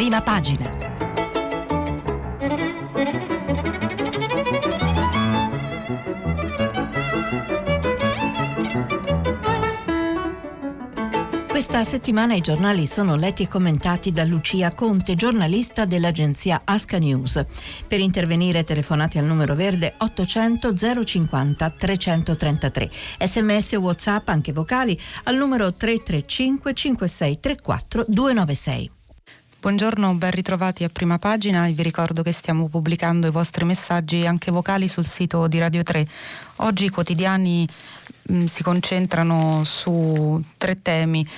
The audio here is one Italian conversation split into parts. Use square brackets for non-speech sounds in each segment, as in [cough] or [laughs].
prima pagina. Questa settimana i giornali sono letti e commentati da Lucia Conte, giornalista dell'agenzia Asca News. Per intervenire telefonate al numero verde 800 050 333. Sms o WhatsApp anche vocali al numero 335 5634 296. Buongiorno, ben ritrovati a prima pagina e vi ricordo che stiamo pubblicando i vostri messaggi anche vocali sul sito di Radio 3. Oggi i quotidiani mh, si concentrano su tre temi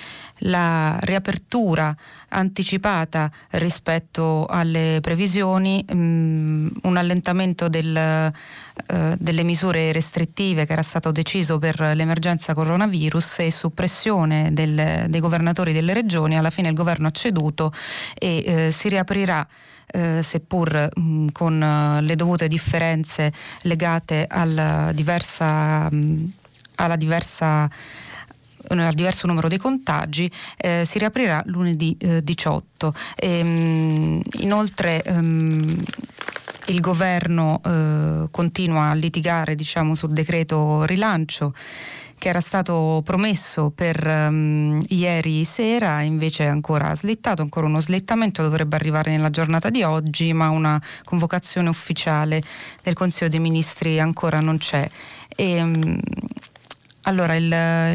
la riapertura anticipata rispetto alle previsioni, mh, mm, un allentamento del, eh, delle misure restrittive che era stato deciso per l'emergenza coronavirus e suppressione del, dei governatori delle regioni, alla fine il governo ha ceduto e eh, si riaprirà eh, seppur mh, mm, con uh, le dovute differenze legate alla diversa, mh, mm, alla diversa al diverso numero dei contagi, eh, si riaprirà lunedì eh, 18. E, mh, inoltre ehm, il governo eh, continua a litigare diciamo, sul decreto rilancio che era stato promesso per um, ieri sera, invece è ancora slittato, ancora uno slittamento dovrebbe arrivare nella giornata di oggi, ma una convocazione ufficiale del Consiglio dei Ministri ancora non c'è. E, um, allora, il,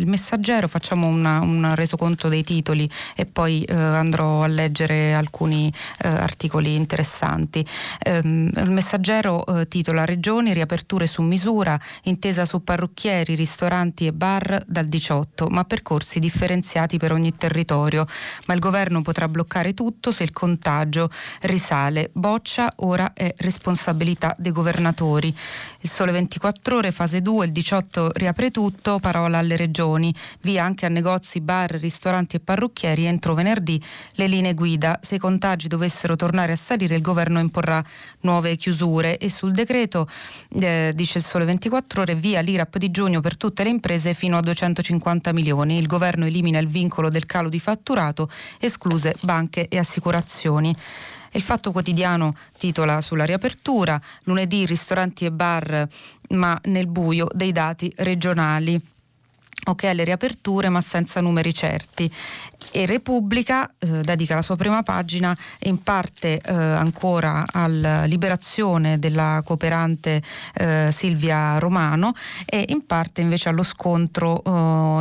il messaggero, facciamo una, un resoconto dei titoli e poi eh, andrò a leggere alcuni eh, articoli interessanti. Ehm, il messaggero eh, titola Regioni, riaperture su misura, intesa su parrucchieri, ristoranti e bar dal 18, ma percorsi differenziati per ogni territorio. Ma il governo potrà bloccare tutto se il contagio risale. Boccia ora è responsabilità dei governatori. Il sole 24 ore, fase 2, il 18 riapre tutto parola alle regioni, via anche a negozi, bar, ristoranti e parrucchieri entro venerdì le linee guida. Se i contagi dovessero tornare a salire il governo imporrà nuove chiusure e sul decreto, eh, dice il Sole 24 ore, via l'IRAP di giugno per tutte le imprese fino a 250 milioni. Il governo elimina il vincolo del calo di fatturato, escluse banche e assicurazioni. Il Fatto Quotidiano titola sulla riapertura, lunedì ristoranti e bar ma nel buio dei dati regionali ok alle riaperture ma senza numeri certi e Repubblica eh, dedica la sua prima pagina in parte eh, ancora alla liberazione della cooperante eh, Silvia Romano e in parte invece allo scontro eh,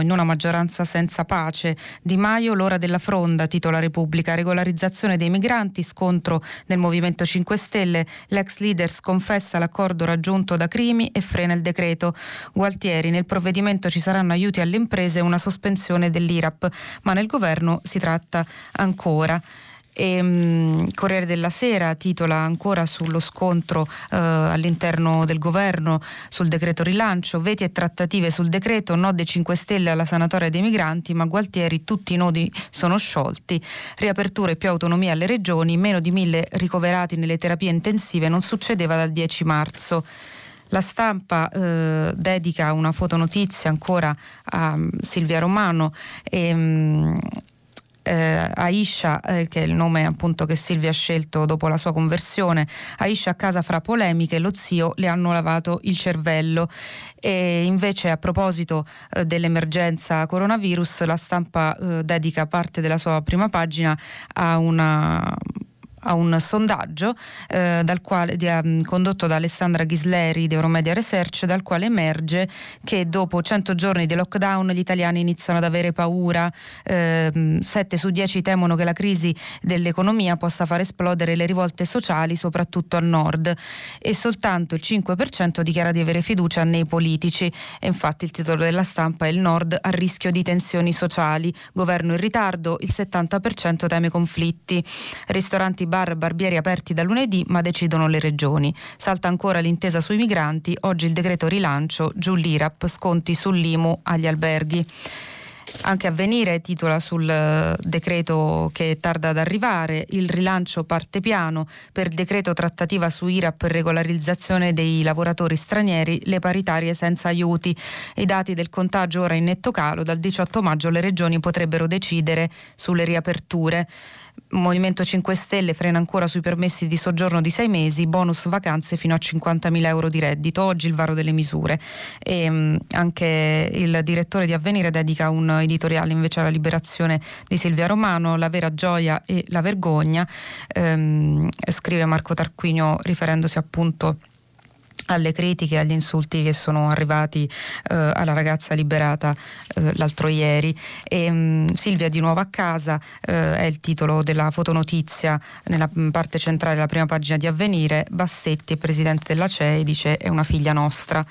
in una maggioranza senza pace. Di Maio, l'ora della fronda, titola Repubblica, regolarizzazione dei migranti, scontro nel Movimento 5 Stelle, l'ex leader sconfessa l'accordo raggiunto da Crimi e frena il decreto. Gualtieri, nel provvedimento ci saranno aiuti alle imprese e una sospensione dell'IRAP, ma nel governo si tratta ancora. E, um, Corriere della Sera titola ancora sullo scontro uh, all'interno del governo sul decreto rilancio, veti e trattative sul decreto, no dei 5 Stelle alla sanatoria dei migranti, ma Gualtieri tutti i nodi sono sciolti, riaperture più autonomia alle regioni, meno di mille ricoverati nelle terapie intensive non succedeva dal 10 marzo. La stampa eh, dedica una fotonotizia ancora a um, Silvia Romano e, um, eh, Aisha, eh, che è il nome appunto che Silvia ha scelto dopo la sua conversione, Aisha a casa fra polemiche, lo zio le hanno lavato il cervello. E invece a proposito eh, dell'emergenza coronavirus la stampa eh, dedica parte della sua prima pagina a una a un sondaggio eh, dal quale, di, um, condotto da Alessandra Ghisleri di Euromedia Research dal quale emerge che dopo 100 giorni di lockdown gli italiani iniziano ad avere paura, eh, 7 su 10 temono che la crisi dell'economia possa far esplodere le rivolte sociali soprattutto al nord. E soltanto il 5% dichiara di avere fiducia nei politici. E infatti il titolo della stampa è il nord a rischio di tensioni sociali, governo in ritardo, il 70% teme conflitti, ristoranti bar barbieri aperti da lunedì, ma decidono le regioni. Salta ancora l'intesa sui migranti, oggi il decreto rilancio, giù l'IRAP, sconti sull'IMU agli alberghi. anche Avvenire titola sul eh, decreto che tarda ad arrivare, il rilancio parte piano, per decreto trattativa su IRAP per regolarizzazione dei lavoratori stranieri, le paritarie senza aiuti. I dati del contagio ora in netto calo, dal 18 maggio le regioni potrebbero decidere sulle riaperture. Movimento 5 Stelle frena ancora sui permessi di soggiorno di sei mesi, bonus vacanze fino a 50.000 euro di reddito. Oggi il varo delle misure. E, um, anche il direttore di Avvenire dedica un editoriale invece alla liberazione di Silvia Romano, la vera gioia e la vergogna. Um, scrive Marco Tarquinio riferendosi appunto alle critiche e agli insulti che sono arrivati eh, alla ragazza liberata eh, l'altro ieri. E, mh, mm, Silvia di nuovo a casa eh, è il titolo della fotonotizia nella parte centrale della prima pagina di Avvenire. Bassetti, presidente della CEI, dice è una figlia nostra.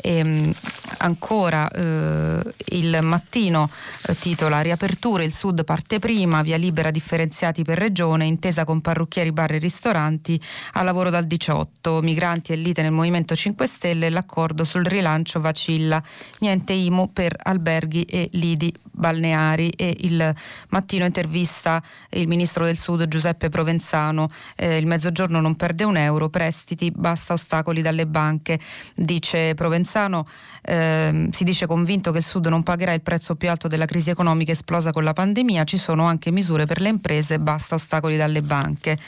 E, ehm, ancora eh, il mattino eh, titola Riaperture, il sud parte prima, via libera differenziati per regione, intesa con parrucchieri, bar e ristoranti, a lavoro dal 18, migranti e lite nel Movimento 5 Stelle, l'accordo sul rilancio vacilla, niente IMU per alberghi e lidi balneari. E il mattino intervista il ministro del sud Giuseppe Provenzano, eh, il mezzogiorno non perde un euro, prestiti, basta ostacoli dalle banche, dice Provenzano Provenzano eh, si dice convinto che il Sud non pagherà il prezzo più alto della crisi economica esplosa con la pandemia, ci sono anche misure per le imprese, basta ostacoli dalle banche.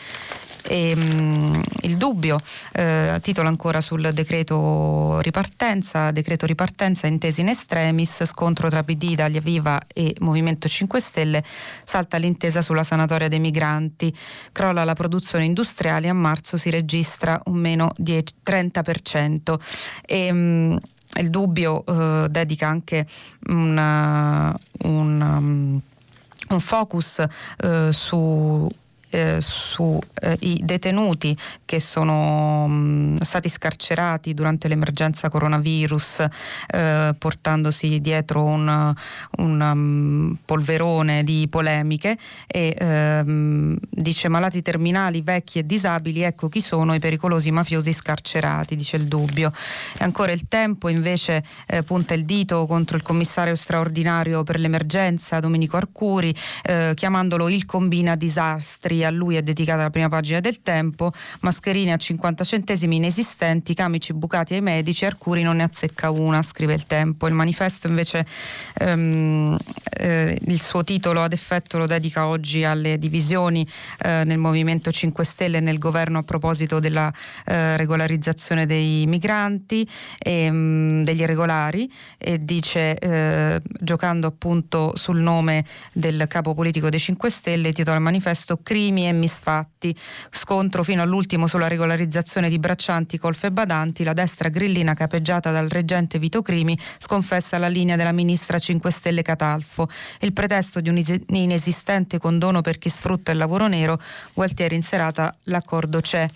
E, um, il dubbio, eh, titolo ancora sul decreto ripartenza, decreto ripartenza intesi in estremis, scontro tra PD, Italia Viva e Movimento 5 Stelle, salta l'intesa sulla sanatoria dei migranti, crolla la produzione industriale, a marzo si registra un meno di 30%. E, um, il dubbio eh, dedica anche una, un, um, un focus eh, su eh, sui eh, detenuti che sono mh, mm, stati scarcerati durante l'emergenza coronavirus eh, portandosi dietro un, un um, polverone di polemiche e ehm, dice malati terminali, vecchi e disabili, ecco chi sono i pericolosi mafiosi scarcerati, dice il dubbio. E ancora il tempo invece eh, punta il dito contro il commissario straordinario per l'emergenza Domenico Arcuri eh, chiamandolo il combina disastri a lui è dedicata la prima pagina del Tempo, mascherine a 50 centesimi inesistenti, camici bucati ai medici, Arcuri non ne azzecca una, scrive il Tempo. Il manifesto invece ehm, eh, il suo titolo ad effetto lo dedica oggi alle divisioni eh, nel Movimento 5 Stelle e nel governo a proposito della eh, regolarizzazione dei migranti e mh, mm, degli irregolari e dice eh, giocando appunto sul nome del capo politico dei 5 Stelle titola il manifesto Crimi crimini e misfatti. Scontro fino all'ultimo sulla regolarizzazione di braccianti, colfe e badanti. La destra grillina capeggiata dal reggente Vito Crimi sconfessa la linea della ministra 5 Stelle Catalfo. Il pretesto di un inesistente condono per chi sfrutta il lavoro nero, Gualtieri in serata l'accordo c'è.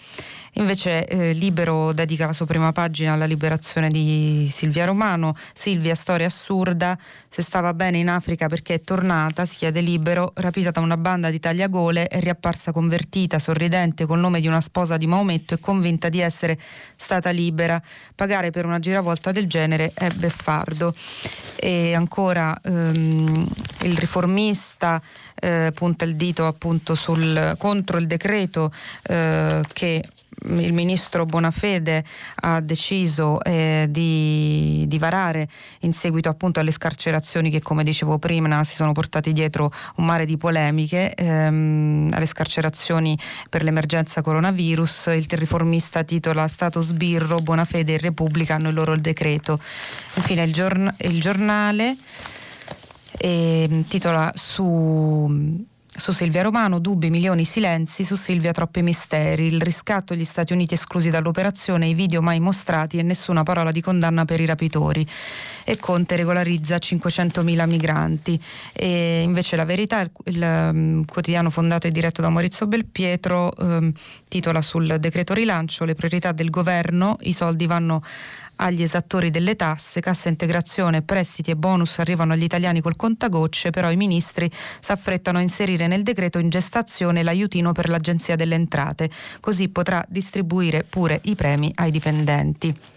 Invece eh, Libero dedica la sua prima pagina alla liberazione di Silvia Romano. Silvia, storia assurda, se stava bene in Africa perché è tornata, si chiede Libero, rapita da una banda di tagliagole, è riapparsa convertita, sorridente, col nome di una sposa di Maometto e convinta di essere stata libera. Pagare per una giravolta del genere è beffardo. E ancora ehm, il riformista eh, punta il dito appunto sul, contro il decreto eh, che il ministro Bonafede ha deciso eh, di, di, varare in seguito appunto alle scarcerazioni che come dicevo prima si sono portati dietro un mare di polemiche ehm, alle scarcerazioni per l'emergenza coronavirus. Il riformista titola Stato sbirro Bonafede e Repubblica hanno il loro decreto infine il, giorn- il giornale eh, titola su su Silvia Romano, dubbi, milioni, silenzi, su Silvia troppi misteri, il riscatto gli Stati Uniti esclusi dall'operazione, i video mai mostrati e nessuna parola di condanna per i rapitori. E Conte regolarizza 500.000 migranti. E invece la verità, il, il um, quotidiano fondato e diretto da Maurizio Belpietro um, titola sul decreto rilancio le priorità del governo, i soldi vanno agli esattori delle tasse, cassa integrazione, prestiti e bonus arrivano agli italiani col contagocce, però i ministri si affrettano a inserire nel decreto in gestazione l'aiutino per l'Agenzia delle Entrate, così potrà distribuire pure i premi ai dipendenti.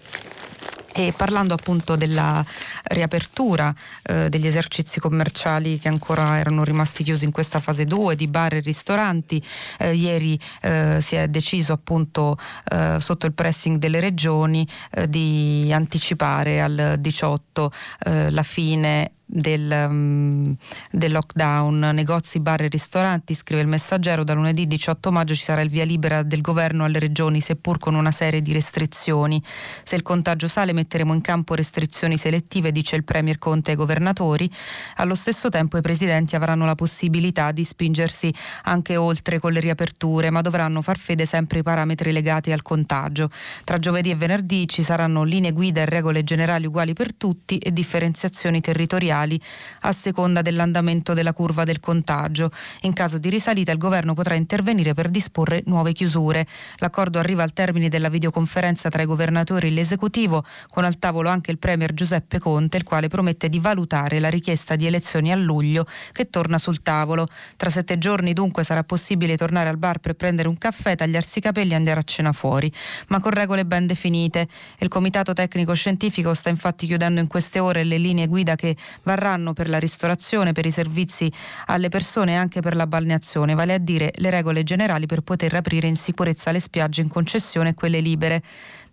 E parlando appunto della riapertura eh, degli esercizi commerciali che ancora erano rimasti chiusi in questa fase 2 di bar e ristoranti, eh, ieri eh, si è deciso appunto eh, sotto il pressing delle regioni eh, di anticipare al 18 eh, la fine del, um, del, lockdown, negozi, bar e ristoranti, scrive il messaggero, da lunedì 18 maggio ci sarà il via libera del governo alle regioni, seppur con una serie di restrizioni. Se il contagio sale metteremo in campo restrizioni selettive, dice il Premier Conte ai governatori. Allo stesso tempo i presidenti avranno la possibilità di spingersi anche oltre con le riaperture, ma dovranno far fede sempre ai parametri legati al contagio. Tra giovedì e venerdì ci saranno linee guida e regole generali uguali per tutti e differenziazioni territoriali territoriali a seconda dell'andamento della curva del contagio. In caso di risalita il governo potrà intervenire per disporre nuove chiusure. L'accordo arriva al termine della videoconferenza tra i governatori e l'esecutivo, con al tavolo anche il premier Giuseppe Conte, il quale promette di valutare la richiesta di elezioni a luglio che torna sul tavolo. Tra sette giorni dunque sarà possibile tornare al bar per prendere un caffè, tagliarsi i capelli e andare a cena fuori, ma con regole ben definite. Il comitato tecnico scientifico sta infatti chiudendo in queste ore le linee guida che varranno per la ristorazione, per i servizi alle persone e anche per la balneazione, vale a dire le regole generali per poter aprire in sicurezza le spiagge in concessione e quelle libere.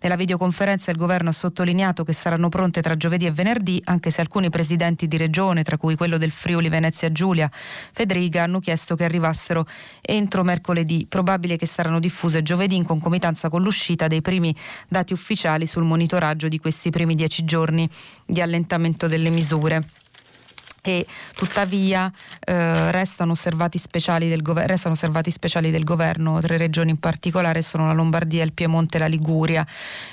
Nella videoconferenza il governo ha sottolineato che saranno pronte tra giovedì e venerdì, anche se alcuni presidenti di regione, tra cui quello del Friuli Venezia Giulia, Federica, hanno chiesto che arrivassero entro mercoledì. Probabile che saranno diffuse giovedì in concomitanza con l'uscita dei primi dati ufficiali sul monitoraggio di questi primi dieci giorni di allentamento delle misure e tuttavia eh, restano, osservati gover- restano, osservati speciali del governo, tre regioni in particolare sono la Lombardia, il Piemonte e la Liguria.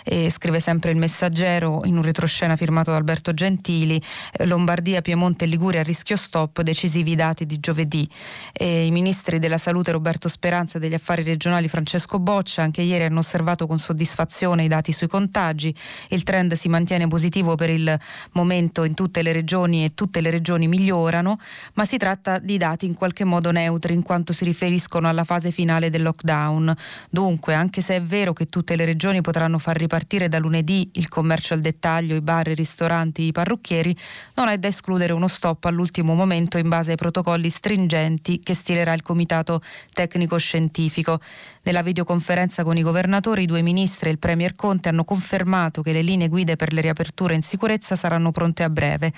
E scrive sempre il messaggero in un retroscena firmato da Alberto Gentili, eh, Lombardia, Piemonte e Liguria a rischio stop, decisivi dati di giovedì. E I ministri della salute Roberto Speranza e degli affari regionali Francesco Boccia anche ieri hanno osservato con soddisfazione i dati sui contagi, il trend si mantiene positivo per il momento in tutte le regioni e tutte le regioni condizioni migliorano, ma si tratta di dati in qualche modo neutri in quanto si riferiscono alla fase finale del lockdown. Dunque, anche se è vero che tutte le regioni potranno far ripartire da lunedì il commercio al dettaglio, i bar, i ristoranti, i parrucchieri, non è da escludere uno stop all'ultimo momento in base ai protocolli stringenti che stilerà il Comitato Tecnico Scientifico. Nella videoconferenza con i governatori, i due ministri e il Premier Conte hanno confermato che le linee guide per le riaperture in sicurezza saranno pronte a breve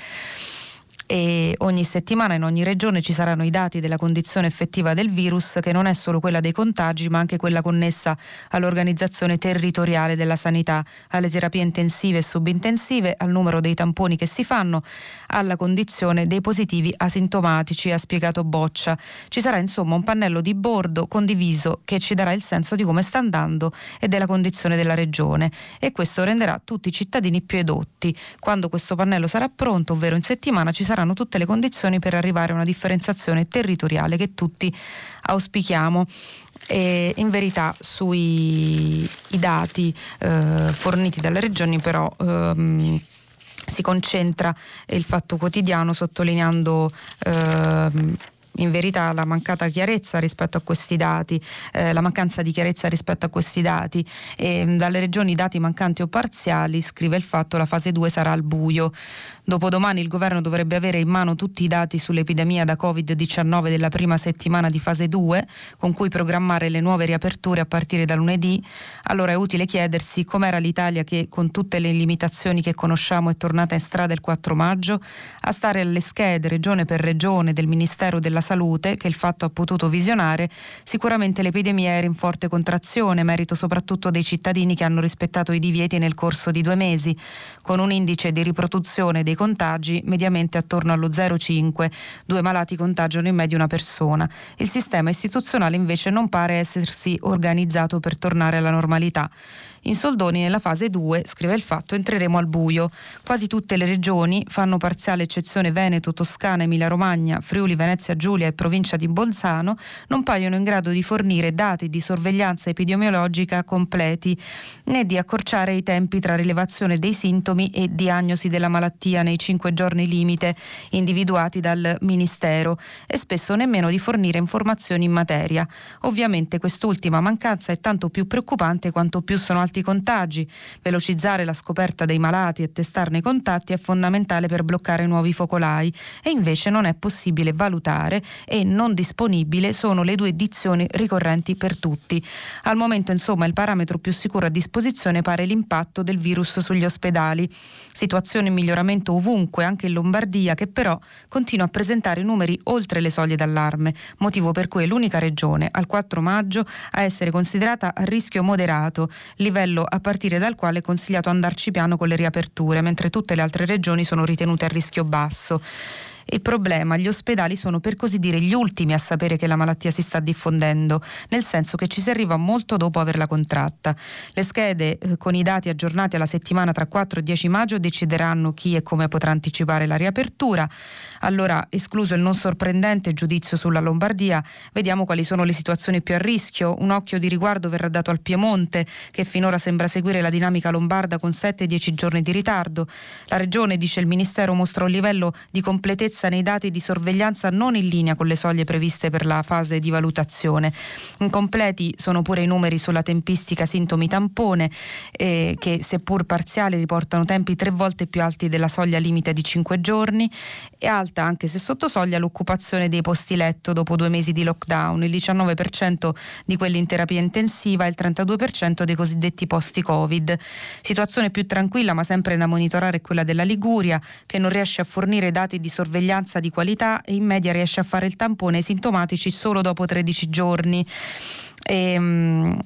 e ogni settimana in ogni regione ci saranno i dati della condizione effettiva del virus che non è solo quella dei contagi ma anche quella connessa all'organizzazione territoriale della sanità, alle terapie intensive e subintensive, al numero dei tamponi che si fanno, alla condizione dei positivi asintomatici, ha spiegato Boccia. Ci sarà insomma un pannello di bordo condiviso che ci darà il senso di come sta andando e della condizione della regione e questo renderà tutti i cittadini più edotti. Quando questo pannello sarà pronto, ovvero in settimana, ci sarà saranno tutte le condizioni per arrivare a una differenziazione territoriale che tutti auspichiamo. E in verità sui dati eh, forniti dalle regioni però ehm, si concentra il fatto quotidiano sottolineando ehm, in verità la mancata chiarezza rispetto a questi dati, eh, la mancanza di chiarezza rispetto a questi dati. E, dalle regioni dati mancanti o parziali, scrive il fatto, la fase 2 sarà al buio. Dopodomani il governo dovrebbe avere in mano tutti i dati sull'epidemia da Covid-19 della prima settimana di fase 2, con cui programmare le nuove riaperture a partire da lunedì. Allora è utile chiedersi com'era l'Italia che con tutte le limitazioni che conosciamo è tornata in strada il 4 maggio, a stare alle schede regione per regione del Ministero della Salute, che il fatto ha potuto visionare, sicuramente l'epidemia era in forte contrazione, merito soprattutto dei cittadini che hanno rispettato i divieti nel corso di due mesi, con un indice di riproduzione dei contagi mediamente attorno allo 0,5, due malati contagiano in media una persona. Il sistema istituzionale invece non pare essersi organizzato per tornare alla normalità. In soldoni nella fase 2, scrive il fatto, entreremo al buio. Quasi tutte le regioni fanno parziale eccezione Veneto, Toscana, Emilia Romagna, Friuli, Venezia Giulia e provincia di Bolzano non paiono in grado di fornire dati di sorveglianza epidemiologica completi né di accorciare i tempi tra rilevazione dei sintomi e diagnosi della malattia nei cinque giorni limite individuati dal Ministero e spesso nemmeno di fornire informazioni in materia. Ovviamente quest'ultima mancanza è tanto più preoccupante quanto più sono alti i contagi. Velocizzare la scoperta dei malati e testarne i contatti è fondamentale per bloccare nuovi focolai e invece non è possibile valutare e non disponibile sono le due edizioni ricorrenti per tutti. Al momento insomma il parametro più sicuro a disposizione pare l'impatto del virus sugli ospedali. Situazione in miglioramento ovunque, anche in Lombardia, che però continua a presentare numeri oltre le soglie d'allarme, motivo per cui è l'unica regione al 4 maggio a essere considerata a rischio moderato, livello a partire dal quale è consigliato andarci piano con le riaperture, mentre tutte le altre regioni sono ritenute a rischio basso. Il problema, gli ospedali sono per così dire gli ultimi a sapere che la malattia si sta diffondendo, nel senso che ci si arriva molto dopo averla contratta. Le schede eh, con i dati aggiornati alla settimana tra 4 e 10 maggio decideranno chi e come potrà anticipare la riapertura. Allora, escluso il non sorprendente giudizio sulla Lombardia, vediamo quali sono le situazioni più a rischio. Un occhio di riguardo verrà dato al Piemonte, che finora sembra seguire la dinamica lombarda con 7-10 giorni di ritardo. La regione, dice il Ministero, mostra un livello di completezza nei dati di sorveglianza non in linea con le soglie previste per la fase di valutazione. Incompleti sono pure i numeri sulla tempistica sintomi tampone eh, che seppur parziali riportano tempi tre volte più alti della soglia limite di 5 giorni e alta anche se sotto soglia l'occupazione dei posti letto dopo due mesi di lockdown, il 19% di quelli in terapia intensiva e il 32% dei cosiddetti posti Covid. Situazione più tranquilla ma sempre da monitorare è quella della Liguria che non riesce a fornire dati di sorveglianza di qualità e in media riesce a fare il tampone ai sintomatici solo dopo 13 giorni. E, um,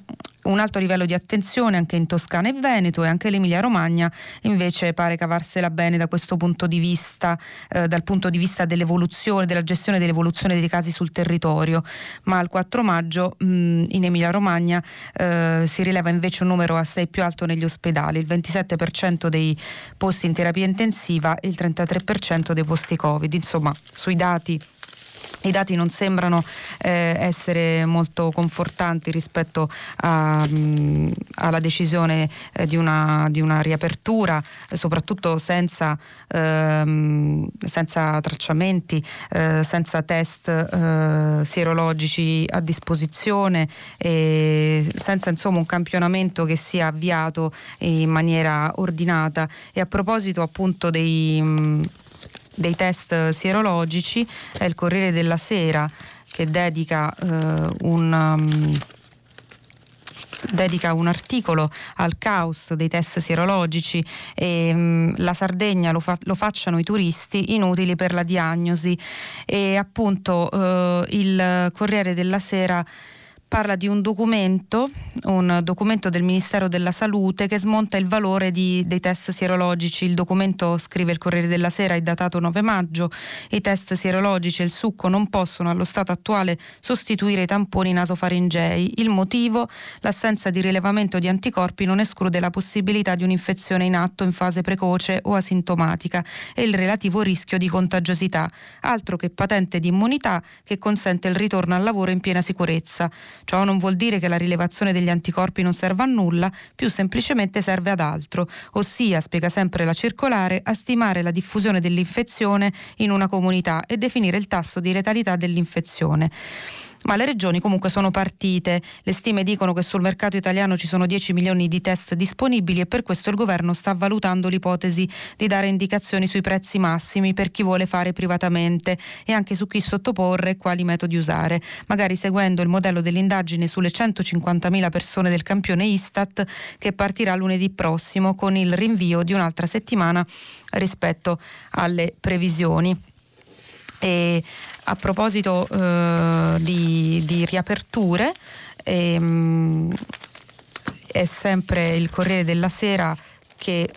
un alto livello di attenzione anche in Toscana e Veneto e anche l'Emilia Romagna invece pare cavarsela bene da questo punto di vista, eh, dal punto di vista dell'evoluzione, della gestione dell'evoluzione dei casi sul territorio, ma al 4 maggio mh, in Emilia Romagna eh, si rileva invece un numero assai più alto negli ospedali, il 27% dei posti in terapia intensiva e il 33% dei posti Covid, insomma sui dati i dati non sembrano eh, essere molto confortanti rispetto a, mh, mm, alla decisione eh, di, una, di, una, riapertura, soprattutto senza, ehm, senza tracciamenti, eh, senza test eh, sierologici a disposizione, senza insomma, un campionamento che sia avviato in maniera ordinata. E a proposito appunto dei... Mh, mm, dei test sierologici, è il Corriere della Sera che dedica eh, un... Um, dedica un articolo al caos dei test sierologici e um, la Sardegna lo, fa, lo, facciano i turisti inutili per la diagnosi. E appunto uh, il Corriere della Sera parla di un documento, un documento del Ministero della Salute che smonta il valore di, dei test sierologici. Il documento, scrive il Corriere della Sera, è datato 9 maggio. I test sierologici e il succo non possono allo stato attuale sostituire i tamponi nasofaringei. Il motivo? L'assenza di rilevamento di anticorpi non esclude la possibilità di un'infezione in atto in fase precoce o asintomatica e il relativo rischio di contagiosità, altro che patente di immunità che consente il ritorno al lavoro in piena sicurezza. Ciò non vuol dire che la rilevazione degli anticorpi non serva a nulla, più semplicemente serve ad altro, ossia, spiega sempre la circolare, a stimare la diffusione dell'infezione in una comunità e definire il tasso di letalità dell'infezione ma le regioni comunque sono partite. Le stime dicono che sul mercato italiano ci sono 10 milioni di test disponibili e per questo il governo sta valutando l'ipotesi di dare indicazioni sui prezzi massimi per chi vuole fare privatamente e anche su chi sottoporre e quali metodi usare, magari seguendo il modello dell'indagine sulle 150.000 persone del campione Istat che partirà lunedì prossimo con il rinvio di un'altra settimana rispetto alle previsioni. E a proposito eh, di, di, riaperture, ehm, è sempre il Corriere della Sera che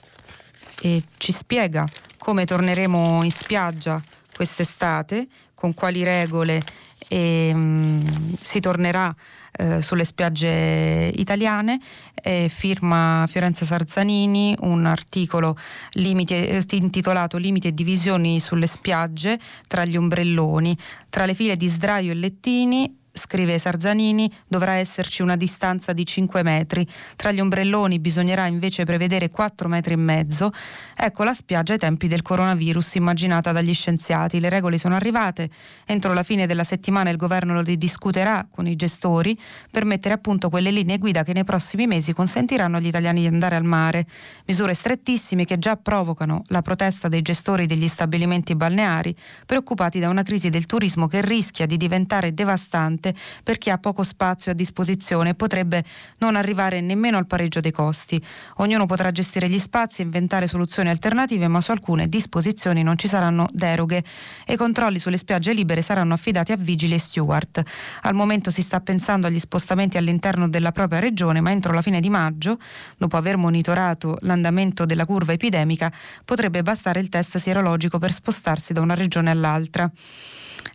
eh, ci spiega come torneremo in spiaggia quest'estate, con quali regole e mh, si tornerà eh, sulle spiagge italiane, eh, firma Fiorenza Sarzanini un articolo limiti, eh, intitolato Limiti e divisioni sulle spiagge tra gli ombrelloni, tra le file di sdraio e lettini scrive Sarzanini, dovrà esserci una distanza di 5 metri. Tra gli ombrelloni bisognerà invece prevedere 4 metri e mezzo. Ecco la spiaggia ai tempi del coronavirus immaginata dagli scienziati. Le regole sono arrivate. Entro la fine della settimana il governo lo discuterà con i gestori per mettere a punto quelle linee guida che nei prossimi mesi consentiranno agli italiani di andare al mare. Misure strettissime che già provocano la protesta dei gestori degli stabilimenti balneari, preoccupati da una crisi del turismo che rischia di diventare devastante importante per chi ha poco spazio a disposizione e potrebbe non arrivare nemmeno al pareggio dei costi. Ognuno potrà gestire gli spazi e inventare soluzioni alternative, ma su alcune disposizioni non ci saranno deroghe e i controlli sulle spiagge libere saranno affidati a vigili e steward. Al momento si sta pensando agli spostamenti all'interno della propria regione, ma entro la fine di maggio, dopo aver monitorato l'andamento della curva epidemica, potrebbe bastare il test sierologico per spostarsi da una regione all'altra.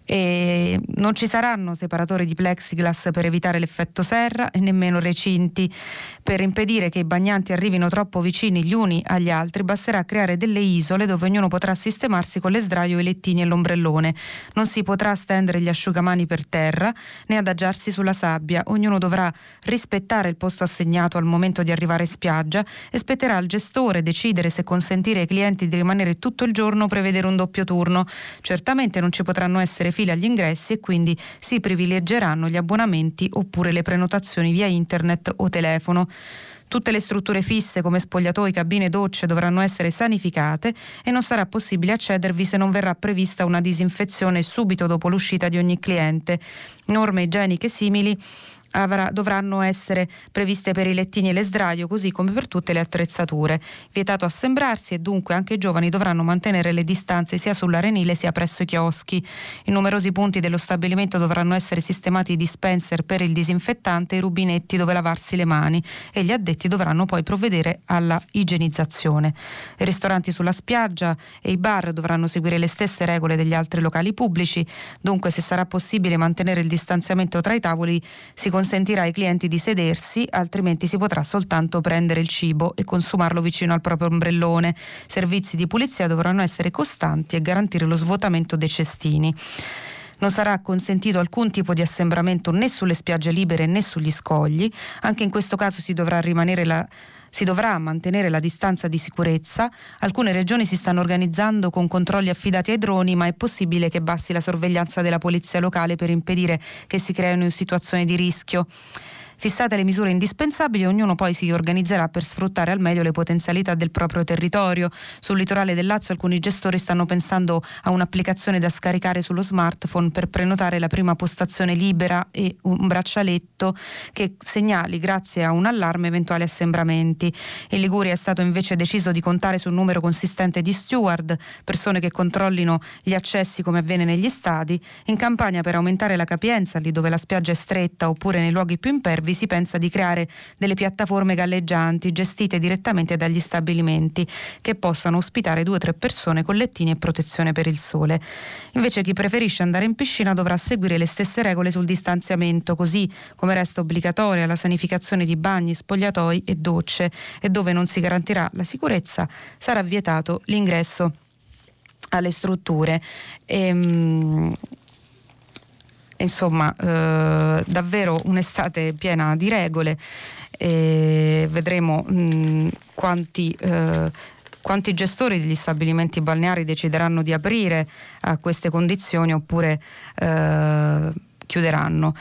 E non ci saranno separatori di plexiglass per evitare l'effetto serra e nemmeno recinti. Per impedire che i bagnanti arrivino troppo vicini gli uni agli altri basterà creare delle isole dove ognuno potrà sistemarsi con le sdraio, i lettini e l'ombrellone. Non si potrà stendere gli asciugamani per terra né adagiarsi sulla sabbia. Ognuno dovrà rispettare il posto assegnato al momento di arrivare in spiaggia e spetterà al gestore decidere se consentire ai clienti di rimanere tutto il giorno o prevedere un doppio turno. Certamente non ci potranno essere file agli ingressi e quindi si privilegeranno gli abbonamenti oppure le prenotazioni via internet o telefono. Tutte le strutture fisse come spogliatoi, cabine e docce dovranno essere sanificate e non sarà possibile accedervi se non verrà prevista una disinfezione subito dopo l'uscita di ogni cliente. Norme igieniche simili avrà, dovranno essere previste per i lettini e le sdraio, così come per tutte le attrezzature. Vietato assembrarsi e dunque anche i giovani dovranno mantenere le distanze sia sull'arenile sia presso i chioschi. In numerosi punti dello stabilimento dovranno essere sistemati i dispenser per il disinfettante e i rubinetti dove lavarsi le mani e gli addetti dovranno poi provvedere alla igienizzazione. I ristoranti sulla spiaggia e i bar dovranno seguire le stesse regole degli altri locali pubblici, dunque se sarà possibile mantenere il distanziamento tra i tavoli si consentirà ai clienti di sedersi, altrimenti si potrà soltanto prendere il cibo e consumarlo vicino al proprio ombrellone. Servizi di pulizia dovranno essere costanti e garantire lo svuotamento dei cestini. Non sarà consentito alcun tipo di assembramento né sulle spiagge libere né sugli scogli. Anche in questo caso si dovrà rimanere la si dovrà mantenere la distanza di sicurezza. Alcune regioni si stanno organizzando con controlli affidati ai droni, ma è possibile che basti la sorveglianza della polizia locale per impedire che si creino situazioni di rischio. Fissate le misure indispensabili, ognuno poi si organizzerà per sfruttare al meglio le potenzialità del proprio territorio. Sul litorale del Lazio alcuni gestori stanno pensando a un'applicazione da scaricare sullo smartphone per prenotare la prima postazione libera e un braccialetto che segnali grazie a un allarme eventuali assembramenti. In Liguria è stato invece deciso di contare su un numero consistente di steward, persone che controllino gli accessi come avviene negli stadi. In campagna per aumentare la capienza lì dove la spiaggia è stretta oppure nei luoghi più impervi vi si pensa di creare delle piattaforme galleggianti gestite direttamente dagli stabilimenti che possano ospitare due o tre persone con lettini e protezione per il sole. Invece chi preferisce andare in piscina dovrà seguire le stesse regole sul distanziamento, così come resta obbligatoria la sanificazione di bagni, spogliatoi e docce e dove non si garantirà la sicurezza sarà vietato l'ingresso alle strutture. Ehm, insomma eh, davvero un'estate piena di regole e vedremo mh, quanti, eh, quanti gestori degli stabilimenti balneari decideranno di aprire a queste condizioni oppure eh, chiuderanno.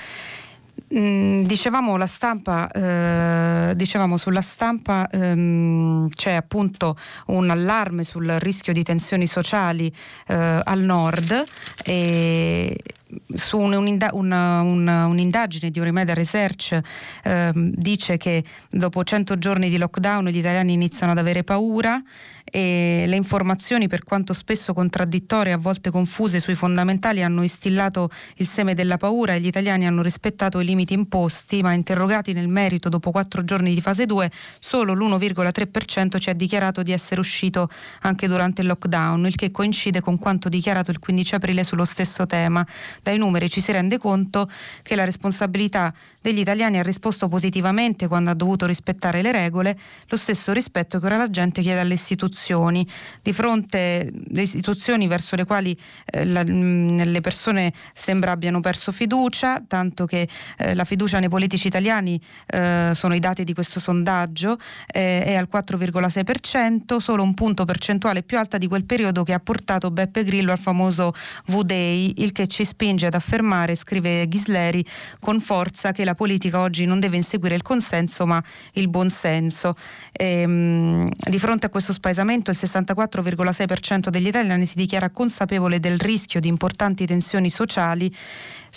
Mm, dicevamo, stampa, eh, dicevamo sulla stampa ehm, c'è appunto un allarme sul rischio di tensioni sociali eh, al nord e su un'inda- una, una, un'indagine di Urimedia Research eh, dice che dopo 100 giorni di lockdown gli italiani iniziano ad avere paura e le informazioni, per quanto spesso contraddittorie e a volte confuse sui fondamentali, hanno instillato il seme della paura e gli italiani hanno rispettato i limiti imposti, ma interrogati nel merito dopo quattro giorni di fase 2, solo l'1,3% ci ha dichiarato di essere uscito anche durante il lockdown, il che coincide con quanto dichiarato il 15 aprile sullo stesso tema. Dai numeri ci si rende conto che la responsabilità degli italiani ha risposto positivamente quando ha dovuto rispettare le regole, lo stesso rispetto che ora la gente chiede alle istituzioni. Di fronte alle istituzioni verso le quali eh, la, mh, le persone sembra abbiano perso fiducia, tanto che eh, la fiducia nei politici italiani eh, sono i dati di questo sondaggio, eh, è al 4,6%, solo un punto percentuale più alta di quel periodo che ha portato Beppe Grillo al famoso V-Day, il che ci spinge ad affermare, scrive Ghisleri, con forza che la politica oggi non deve inseguire il consenso ma il buonsenso. Ehm, di fronte a questo spaesamento il 64,6% degli italiani si dichiara consapevole del rischio di importanti tensioni sociali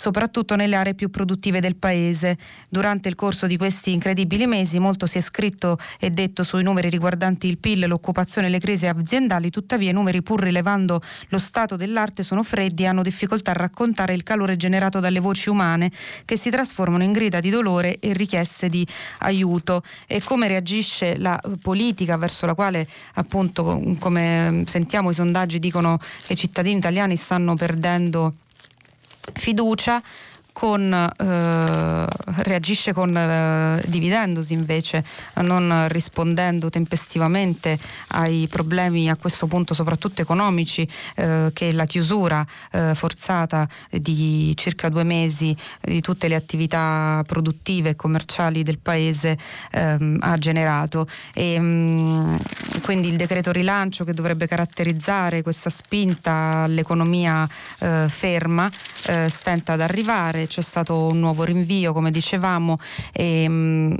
soprattutto nelle aree più produttive del paese. Durante il corso di questi incredibili mesi molto si è scritto e detto sui numeri riguardanti il PIL, l'occupazione e le crisi aziendali, tuttavia i numeri pur rilevando lo stato dell'arte sono freddi e hanno difficoltà a raccontare il calore generato dalle voci umane che si trasformano in grida di dolore e richieste di aiuto e come reagisce la politica verso la quale appunto come sentiamo i sondaggi dicono che i cittadini italiani stanno perdendo fiducia con, eh, reagisce con, eh, dividendosi invece, non rispondendo tempestivamente ai problemi a questo punto soprattutto economici eh, che la chiusura eh, forzata di circa due mesi di tutte le attività produttive e commerciali del paese ehm, ha generato. E, mh, mm, quindi il decreto rilancio che dovrebbe caratterizzare questa spinta all'economia eh, ferma eh, stenta ad arrivare c'è stato un nuovo rinvio, come dicevamo, e, mh, mm,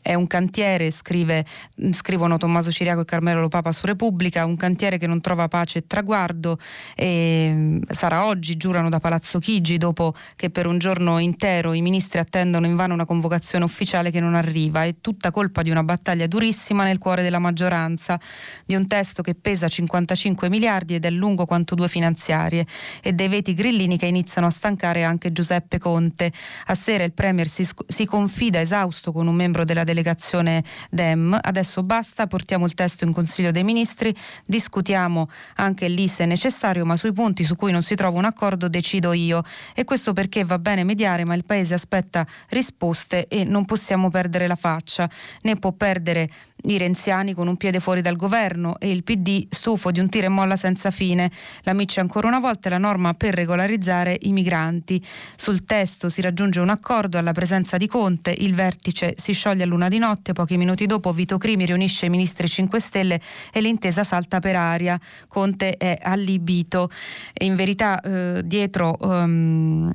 è un cantiere, scrive, scrivono Tommaso Ciriaco e Carmelo Lo Papa su Repubblica, un cantiere che non trova pace e traguardo e mm, sarà oggi, giurano da Palazzo Chigi, dopo che per un giorno intero i ministri attendono invano una convocazione ufficiale che non arriva. È tutta colpa di una battaglia durissima nel cuore della maggioranza, di un testo che pesa 55 miliardi ed è lungo quanto due finanziarie e dei veti grillini che iniziano a stancare anche Giuseppe Conte. A sera il Premier si, si confida esausto con un membro della delegazione Dem. Adesso basta, portiamo il testo in Consiglio dei Ministri, discutiamo anche lì se necessario, ma sui punti su cui non si trova un accordo decido io. E questo perché va bene mediare, ma il Paese aspetta risposte e non possiamo perdere la faccia, né può perdere i renziani con un piede fuori dal governo e il PD stufo di un tira e molla senza fine. La miccia ancora una volta è la norma per regolarizzare i migranti. Sul testo si raggiunge un accordo alla presenza di Conte, il vertice si scioglie a luna di notte, pochi minuti dopo Vito Crimi riunisce i ministri 5 Stelle e l'intesa salta per aria. Conte è allibito. E in verità eh, dietro... Um,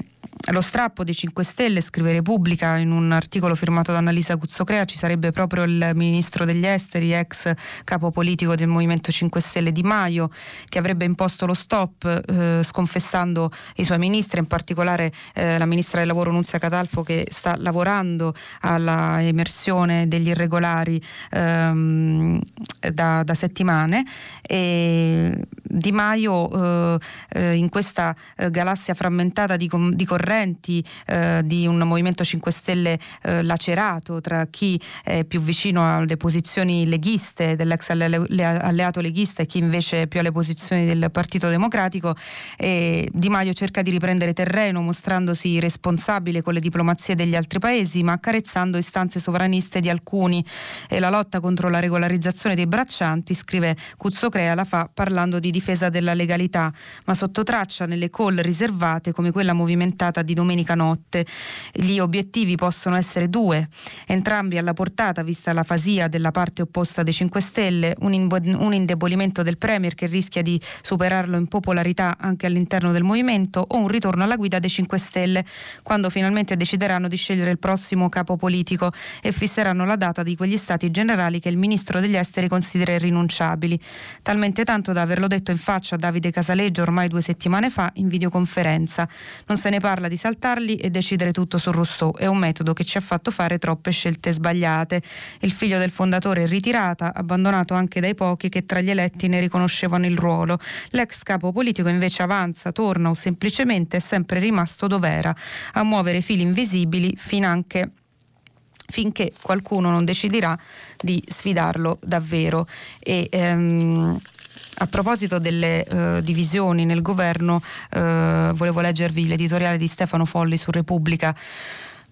lo strappo dei 5 Stelle, scrive Repubblica in un articolo firmato da Annalisa Cuzzocrea, ci sarebbe proprio il ministro degli esteri, ex capo politico del Movimento 5 Stelle Di Maio, che avrebbe imposto lo stop eh, sconfessando i suoi ministri, in particolare eh, la ministra del lavoro Nunzia Catalfo che sta lavorando alla emersione degli irregolari ehm, da, da, settimane. E Di Maio eh, eh in questa eh, galassia frammentata di, di correnti correnti eh, di un Movimento 5 Stelle eh, lacerato tra chi è più vicino alle posizioni leghiste dell'ex alleato leghista e chi invece è più alle posizioni del Partito Democratico. E di Maio cerca di riprendere terreno mostrandosi responsabile con le diplomazie degli altri paesi ma accarezzando istanze sovraniste di alcuni e la lotta contro la regolarizzazione dei braccianti, scrive Cuzzocrea, la fa parlando di difesa della legalità, ma sotto traccia nelle call riservate come quella movimentata serata di domenica notte. Gli obiettivi possono essere due, entrambi alla portata vista la fasia della parte opposta dei 5 Stelle, un, un indebolimento del Premier che rischia di superarlo in popolarità anche all'interno del movimento o un ritorno alla guida dei 5 Stelle quando finalmente decideranno di scegliere il prossimo capo politico e fisseranno la data di quegli stati generali che il ministro degli esteri considera irrinunciabili. Talmente tanto da averlo detto in faccia a Davide Casaleggio ormai due settimane fa in videoconferenza. Non se ne parla di saltarli e decidere tutto su Rousseau. È un metodo che ci ha fatto fare troppe scelte sbagliate. Il figlio del fondatore è ritirata, abbandonato anche dai pochi che tra gli eletti ne riconoscevano il ruolo. L'ex capo politico invece avanza, torna o semplicemente è sempre rimasto dov'era, a muovere fili invisibili finanche finché qualcuno non deciderà di sfidarlo davvero. E, ehm, a proposito delle uh, divisioni nel governo, uh, volevo leggervi l'editoriale di Stefano Folli su Repubblica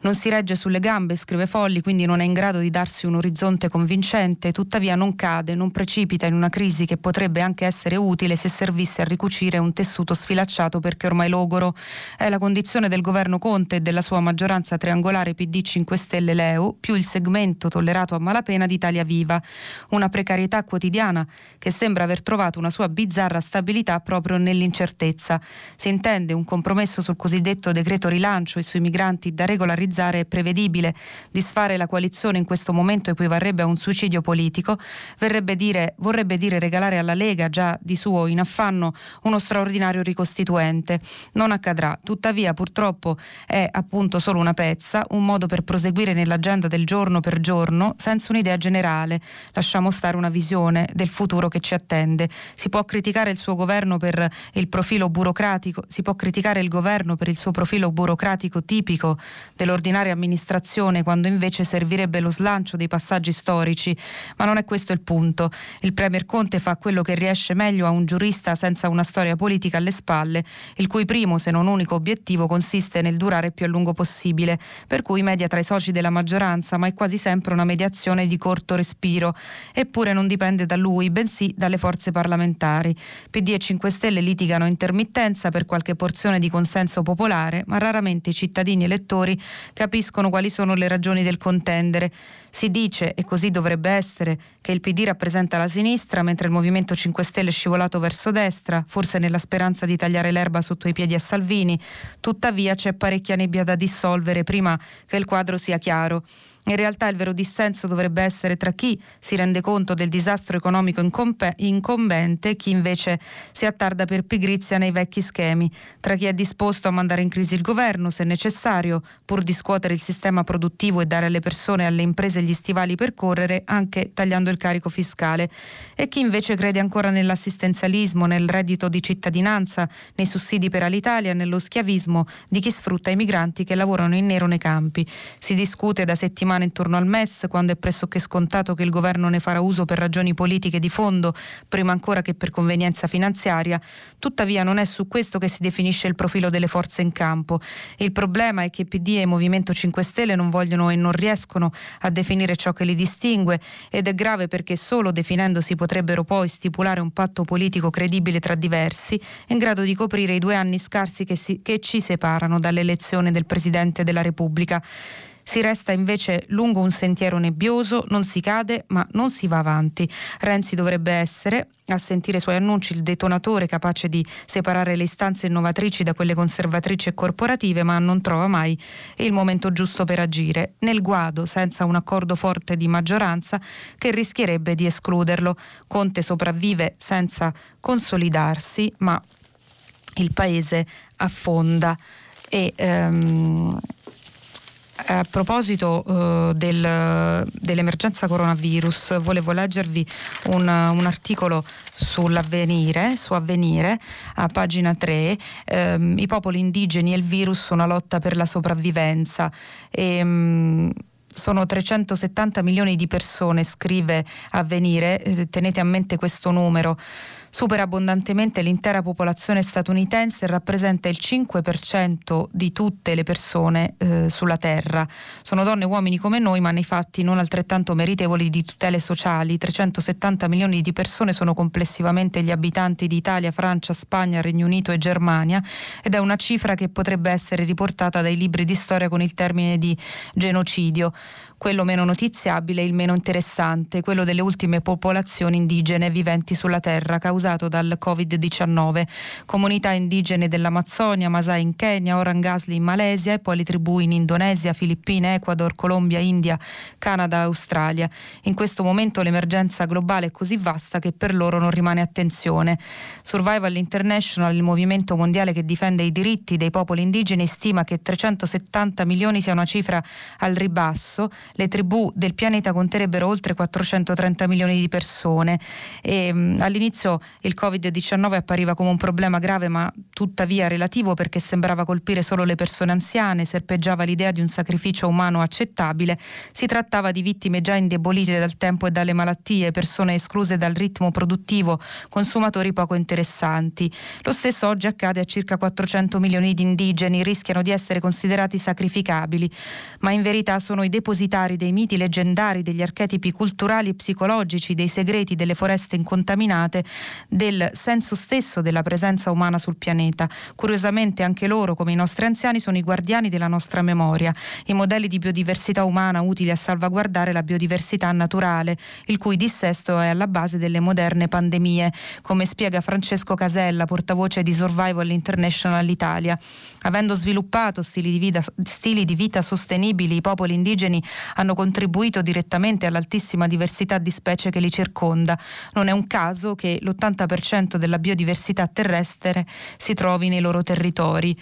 non si regge sulle gambe, scrive Folli, quindi non è in grado di darsi un orizzonte convincente, tuttavia non cade, non precipita in una crisi che potrebbe anche essere utile se servisse a ricucire un tessuto sfilacciato perché ormai logoro. È la condizione del governo Conte e della sua maggioranza triangolare PD 5 Stelle Leo, più il segmento tollerato a malapena di Italia Viva. Una precarietà quotidiana che sembra aver trovato una sua bizzarra stabilità proprio nell'incertezza. Si intende un compromesso sul cosiddetto decreto rilancio e sui migranti da regolarizzare analizzare è prevedibile. Disfare la coalizione in questo momento equivarrebbe a un suicidio politico, dire, vorrebbe dire regalare alla Lega, già di suo in affanno, uno straordinario ricostituente. Non accadrà, tuttavia purtroppo è appunto solo una pezza, un modo per proseguire nell'agenda del giorno per giorno senza un'idea generale. Lasciamo stare una visione del futuro che ci attende. Si può criticare il suo governo per il profilo burocratico, si può criticare il governo per il suo profilo burocratico tipico dell'organizzazione dell'ordinaria amministrazione quando invece servirebbe lo slancio dei passaggi storici, ma non è questo il punto. Il Premier Conte fa quello che riesce meglio a un giurista senza una storia politica alle spalle, il cui primo se non unico obiettivo consiste nel durare più a lungo possibile, per cui media tra i soci della maggioranza, ma è quasi sempre una mediazione di corto respiro, eppure non dipende da lui, bensì dalle forze parlamentari. PD e 5 Stelle litigano intermittenza per qualche porzione di consenso popolare, ma raramente i cittadini elettori capiscono quali sono le ragioni del contendere. Si dice, e così dovrebbe essere, che il PD rappresenta la sinistra mentre il Movimento 5 Stelle è scivolato verso destra, forse nella speranza di tagliare l'erba sotto i piedi a Salvini. Tuttavia c'è parecchia nebbia da dissolvere prima che il quadro sia chiaro. In realtà il vero dissenso dovrebbe essere tra chi si rende conto del disastro economico incombente e chi invece si attarda per pigrizia nei vecchi schemi, tra chi è disposto a mandare in crisi il governo se necessario, pur di scuotere il sistema produttivo e dare alle persone e alle imprese gli stivali per correre, anche tagliando il carico fiscale, e chi invece crede ancora nell'assistenzialismo, nel reddito di cittadinanza, nei sussidi per Alitalia, nello schiavismo di chi sfrutta i migranti che lavorano in nero nei campi. Si discute da settimane settimane intorno al MES, quando è pressoché scontato che il governo ne farà uso per ragioni politiche di fondo, prima ancora che per convenienza finanziaria. Tuttavia non è su questo che si definisce il profilo delle forze in campo. Il problema è che PD e Movimento 5 Stelle non vogliono e non riescono a definire ciò che li distingue ed è grave perché solo definendosi potrebbero poi stipulare un patto politico credibile tra diversi, in grado di coprire i due anni scarsi che, si, che ci separano dall'elezione del Presidente della Repubblica. Si resta invece lungo un sentiero nebbioso, non si cade ma non si va avanti. Renzi dovrebbe essere, a sentire i suoi annunci, il detonatore capace di separare le istanze innovatrici da quelle conservatrici e corporative, ma non trova mai il momento giusto per agire, nel guado senza un accordo forte di maggioranza che rischierebbe di escluderlo. Conte sopravvive senza consolidarsi, ma il paese affonda. E, um, a proposito uh, del, dell'emergenza coronavirus, volevo leggervi un, un, articolo sull'avvenire, su Avvenire, a pagina 3, um, I popoli indigeni e il virus, una lotta per la sopravvivenza. E, um, sono 370 milioni di persone, scrive Avvenire, eh, tenete a mente questo numero supera abbondantemente l'intera popolazione statunitense e rappresenta il 5% di tutte le persone eh, sulla Terra. Sono donne e uomini come noi, ma nei fatti non altrettanto meritevoli di tutele sociali. 370 milioni di persone sono complessivamente gli abitanti di Italia, Francia, Spagna, Regno Unito e Germania ed è una cifra che potrebbe essere riportata dai libri di storia con il termine di genocidio quello meno notiziabile e il meno interessante, quello delle ultime popolazioni indigene viventi sulla terra causato dal Covid-19. Comunità indigene dell'Amazzonia, Masai in Kenya, Orangasli in Malesia e poi le tribù in Indonesia, Filippine, Ecuador, Colombia, India, Canada, Australia. In questo momento l'emergenza globale è così vasta che per loro non rimane attenzione. Survival International, il movimento mondiale che difende i diritti dei popoli indigeni, stima che 370 milioni sia una cifra al ribasso le tribù del pianeta conterebbero oltre 430 milioni di persone. E, mh, all'inizio il Covid-19 appariva come un problema grave ma tuttavia relativo perché sembrava colpire solo le persone anziane, serpeggiava l'idea di un sacrificio umano accettabile, si trattava di vittime già indebolite dal tempo e dalle malattie, persone escluse dal ritmo produttivo, consumatori poco interessanti. Lo stesso oggi accade a circa 400 milioni di indigeni, rischiano di essere considerati sacrificabili, ma in verità sono i depositari dei miti leggendari, degli archetipi culturali e psicologici, dei segreti delle foreste incontaminate, del senso stesso della presenza umana sul pianeta. Curiosamente anche loro, come i nostri anziani, sono i guardiani della nostra memoria, i modelli di biodiversità umana utili a salvaguardare la biodiversità naturale, il cui dissesto è alla base delle moderne pandemie, come spiega Francesco Casella, portavoce di Survival International Italia. Avendo sviluppato stili di vita, stili di vita sostenibili, i popoli indigeni hanno contribuito direttamente all'altissima diversità di specie che li circonda. Non è un caso che l'80% della biodiversità terrestre si trovi nei loro territori.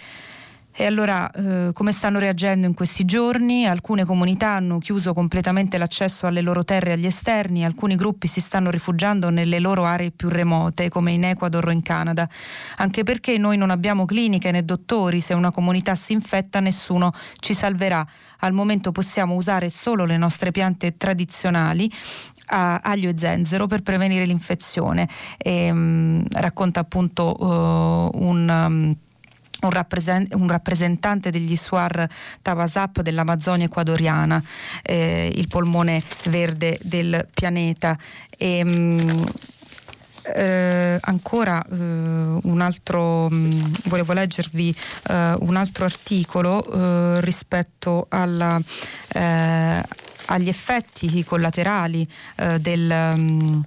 E allora eh, come stanno reagendo in questi giorni? Alcune comunità hanno chiuso completamente l'accesso alle loro terre agli esterni, alcuni gruppi si stanno rifugiando nelle loro aree più remote, come in Ecuador o in Canada, anche perché noi non abbiamo cliniche né dottori, se una comunità si infetta nessuno ci salverà. Al momento possiamo usare solo le nostre piante tradizionali a aglio e zenzero per prevenire l'infezione. E, um, racconta appunto uh, un um, un, rappresent- un, rappresentante degli Suar Tawasap dell'Amazzonia ecuadoriana, eh, il polmone verde del pianeta. E, mh, eh, ancora eh, un altro, mh, volevo leggervi eh, un altro articolo eh, rispetto alla, eh, agli effetti collaterali eh, del... Mh,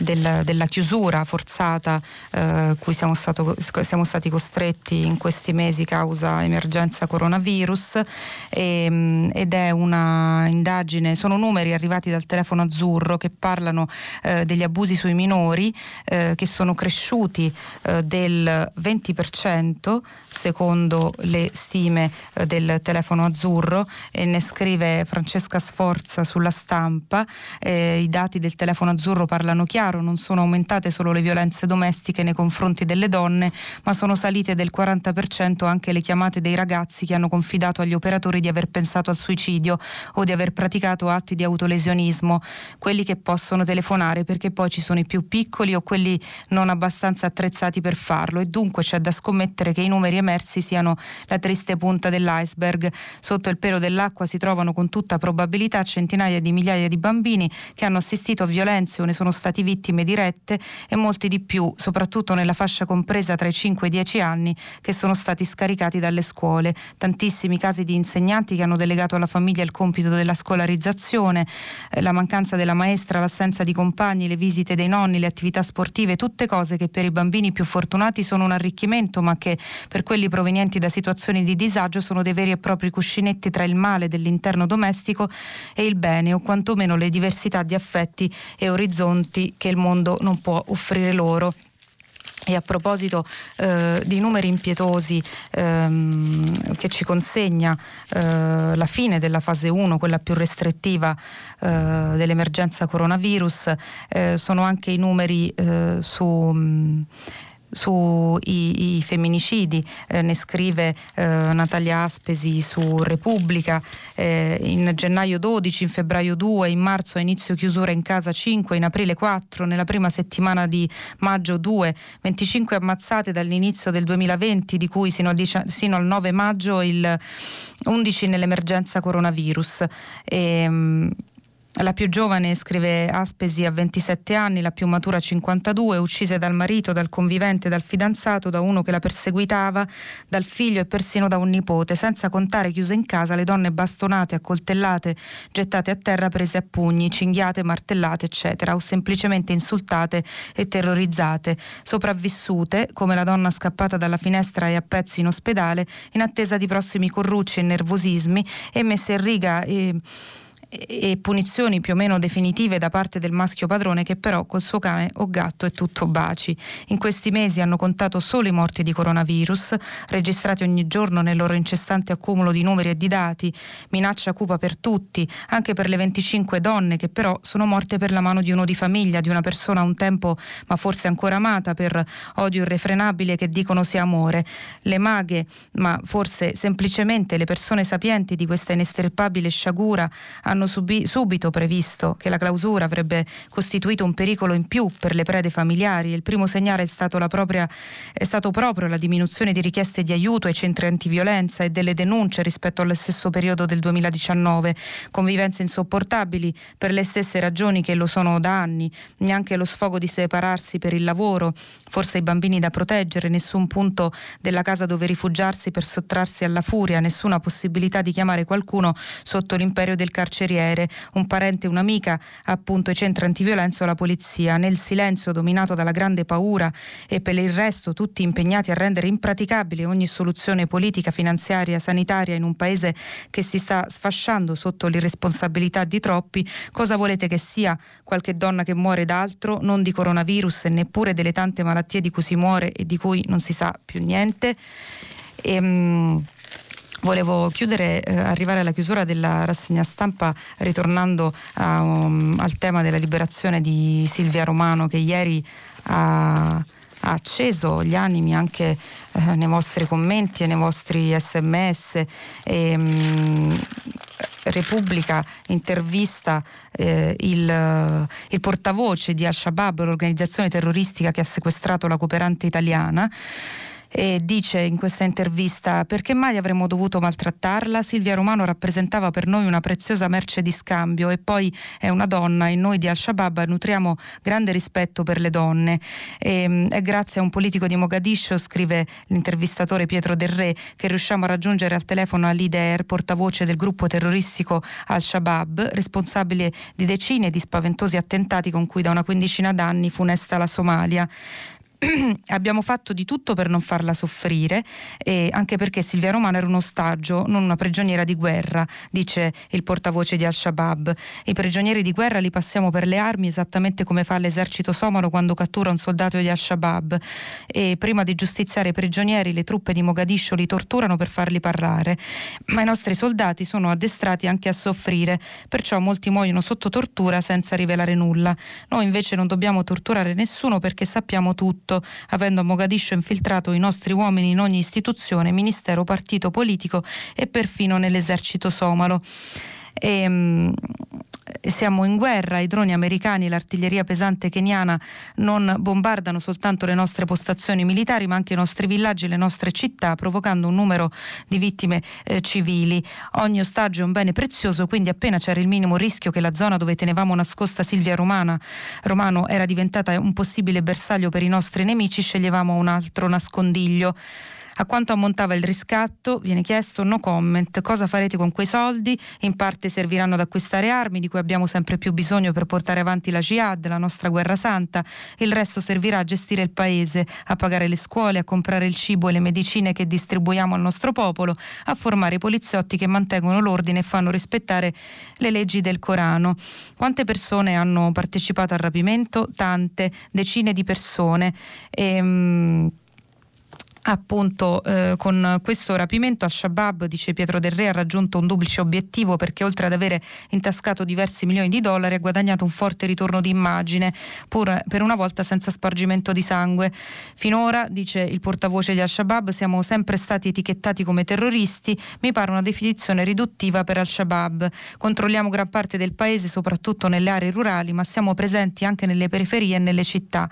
del, della chiusura forzata eh, cui siamo, stato, siamo, stati costretti in questi mesi causa emergenza coronavirus. E, mm, ed è una indagine, sono numeri arrivati dal telefono azzurro che parlano eh, degli abusi sui minori eh, che sono cresciuti eh, del 20% secondo le stime eh, del telefono azzurro. E ne scrive Francesca Sforza sulla stampa, eh, i dati del telefono azzurro parlano chiaro chiaro, non sono aumentate solo le violenze domestiche nei confronti delle donne, ma sono salite del 40% anche le chiamate dei ragazzi che hanno confidato agli operatori di aver pensato al suicidio o di aver praticato atti di autolesionismo, quelli che possono telefonare perché poi ci sono i più piccoli o quelli non abbastanza attrezzati per farlo e dunque c'è da scommettere che i numeri emersi siano la triste punta dell'iceberg. Sotto il pelo dell'acqua si trovano con tutta probabilità centinaia di migliaia di bambini che hanno assistito a violenze o ne sono stati vittime dirette e molti di più, soprattutto nella fascia compresa tra i 5 e i 10 anni, che sono stati scaricati dalle scuole. Tantissimi casi di insegnanti che hanno delegato alla famiglia il compito della scolarizzazione, eh, la mancanza della maestra, l'assenza di compagni, le visite dei nonni, le attività sportive, tutte cose che per i bambini più fortunati sono un arricchimento, ma che per quelli provenienti da situazioni di disagio sono dei veri e propri cuscinetti tra il male dell'interno domestico e il bene, o quantomeno le diversità di affetti e orizzonti che il mondo non può offrire loro. E a proposito eh, di numeri impietosi ehm, che ci consegna eh, la fine della fase 1, quella più restrittiva eh, dell'emergenza coronavirus, eh, sono anche i numeri eh, su mh, sui femminicidi, eh, ne scrive eh, Natalia Aspesi su Repubblica, eh, in gennaio 12, in febbraio 2, in marzo a inizio chiusura in casa 5, in aprile 4, nella prima settimana di maggio 2, 25 ammazzate dall'inizio del 2020, di cui sino al, sino al 9 maggio il 11 nell'emergenza coronavirus. E, ehm, la più giovane, scrive Aspesi, a 27 anni, la più matura a 52, uccise dal marito, dal convivente, dal fidanzato, da uno che la perseguitava, dal figlio e persino da un nipote, senza contare chiuse in casa le donne bastonate, accoltellate, gettate a terra, prese a pugni, cinghiate, martellate, eccetera, o semplicemente insultate e terrorizzate, sopravvissute, come la donna scappata dalla finestra e a pezzi in ospedale, in attesa di prossimi corrucci e nervosismi, e messe in riga e e punizioni più o meno definitive da parte del maschio padrone che però col suo cane o gatto è tutto baci. In questi mesi hanno contato solo i morti di coronavirus, registrati ogni giorno nel loro incessante accumulo di numeri e di dati, minaccia cupa per tutti, anche per le 25 donne che però sono morte per la mano di uno di famiglia, di una persona un tempo ma forse ancora amata per odio irrefrenabile che dicono sia amore. Le maghe, ma forse semplicemente le persone sapienti di questa inestirpabile sciagura hanno hanno subi- subito previsto che la clausura avrebbe costituito un pericolo in più per le prede familiari. Il primo segnale è stato, propria, è stato proprio la diminuzione di richieste di aiuto ai centri antiviolenza e delle denunce rispetto allo stesso periodo del 2019, convivenze insopportabili per le stesse ragioni che lo sono da anni, neanche lo sfogo di separarsi per il lavoro, forse i bambini da proteggere, nessun punto della casa dove rifugiarsi per sottrarsi alla furia, nessuna possibilità di chiamare qualcuno sotto l'imperio del carceriere carceriere, un parente un'amica, appunto i centri antiviolenza o la polizia, nel silenzio dominato dalla grande paura e per il resto tutti impegnati a rendere impraticabile ogni soluzione politica, finanziaria, sanitaria in un paese che si sta sfasciando sotto l'irresponsabilità di troppi, cosa volete che sia? Qualche donna che muore d'altro, non di coronavirus e neppure delle tante malattie di cui si muore e di cui non si sa più niente? Ehm, Volevo chiudere, eh, arrivare alla chiusura della rassegna stampa ritornando a, um, al tema della liberazione di Silvia Romano che ieri ha, ha acceso gli animi anche eh, nei vostri commenti e nei vostri sms. E, um, Repubblica intervista eh, il, il, portavoce di Al-Shabaab, l'organizzazione terroristica che ha sequestrato la cooperante italiana e dice in questa intervista perché mai avremmo dovuto maltrattarla? Silvia Romano rappresentava per noi una preziosa merce di scambio e poi è una donna e noi di Al-Shabaab nutriamo grande rispetto per le donne. E, è grazie a un politico di Mogadiscio, scrive l'intervistatore Pietro Del Re, che riusciamo a raggiungere al telefono Ali Der, portavoce del gruppo terroristico Al-Shabaab, responsabile di decine di spaventosi attentati con cui da una quindicina d'anni funesta la Somalia. [clears throat] abbiamo fatto di tutto per non farla soffrire, eh, anche perché Silvia Romano era un ostaggio, non una prigioniera di guerra, dice il portavoce di Al-Shabaab. I prigionieri di guerra li passiamo per le armi esattamente come fa l'esercito somalo quando cattura un soldato di Al-Shabaab e prima di giustiziare i prigionieri le truppe di Mogadiscio li torturano per farli parlare, ma i nostri soldati sono addestrati anche a soffrire, perciò molti muoiono sotto tortura senza rivelare nulla. Noi invece non dobbiamo torturare nessuno perché sappiamo tutto tutto, avendo a Mogadiscio infiltrato i nostri uomini in ogni istituzione, ministero, partito politico e perfino nell'esercito somalo. E, ehm, siamo in guerra, i droni americani e l'artiglieria pesante keniana non bombardano soltanto le nostre postazioni militari ma anche i nostri villaggi e le nostre città provocando un numero di vittime eh, civili. Ogni ostaggio è un bene prezioso quindi appena c'era il minimo rischio che la zona dove tenevamo nascosta Silvia Romana, Romano era diventata un possibile bersaglio per i nostri nemici sceglievamo un altro nascondiglio. A quanto ammontava il riscatto? Viene chiesto no comment. Cosa farete con quei soldi? In parte serviranno ad acquistare armi di cui abbiamo sempre più bisogno per portare avanti la jihad, la nostra guerra santa. Il resto servirà a gestire il paese, a pagare le scuole, a comprare il cibo e le medicine che distribuiamo al nostro popolo, a formare i poliziotti che mantengono l'ordine e fanno rispettare le leggi del Corano. Quante persone hanno partecipato al rapimento? Tante, decine di persone. E, ehm, appunto eh, con questo rapimento Al-Shabaab, dice Pietro Del Re, ha raggiunto un duplice obiettivo perché oltre ad avere intascato diversi milioni di dollari ha guadagnato un forte ritorno di immagine, pur per una volta senza spargimento di sangue. Finora, dice il portavoce di Al-Shabaab, siamo sempre stati etichettati come terroristi, mi pare una definizione riduttiva per Al-Shabaab. Controlliamo gran parte del paese, soprattutto nelle aree rurali, ma siamo presenti anche nelle periferie e nelle città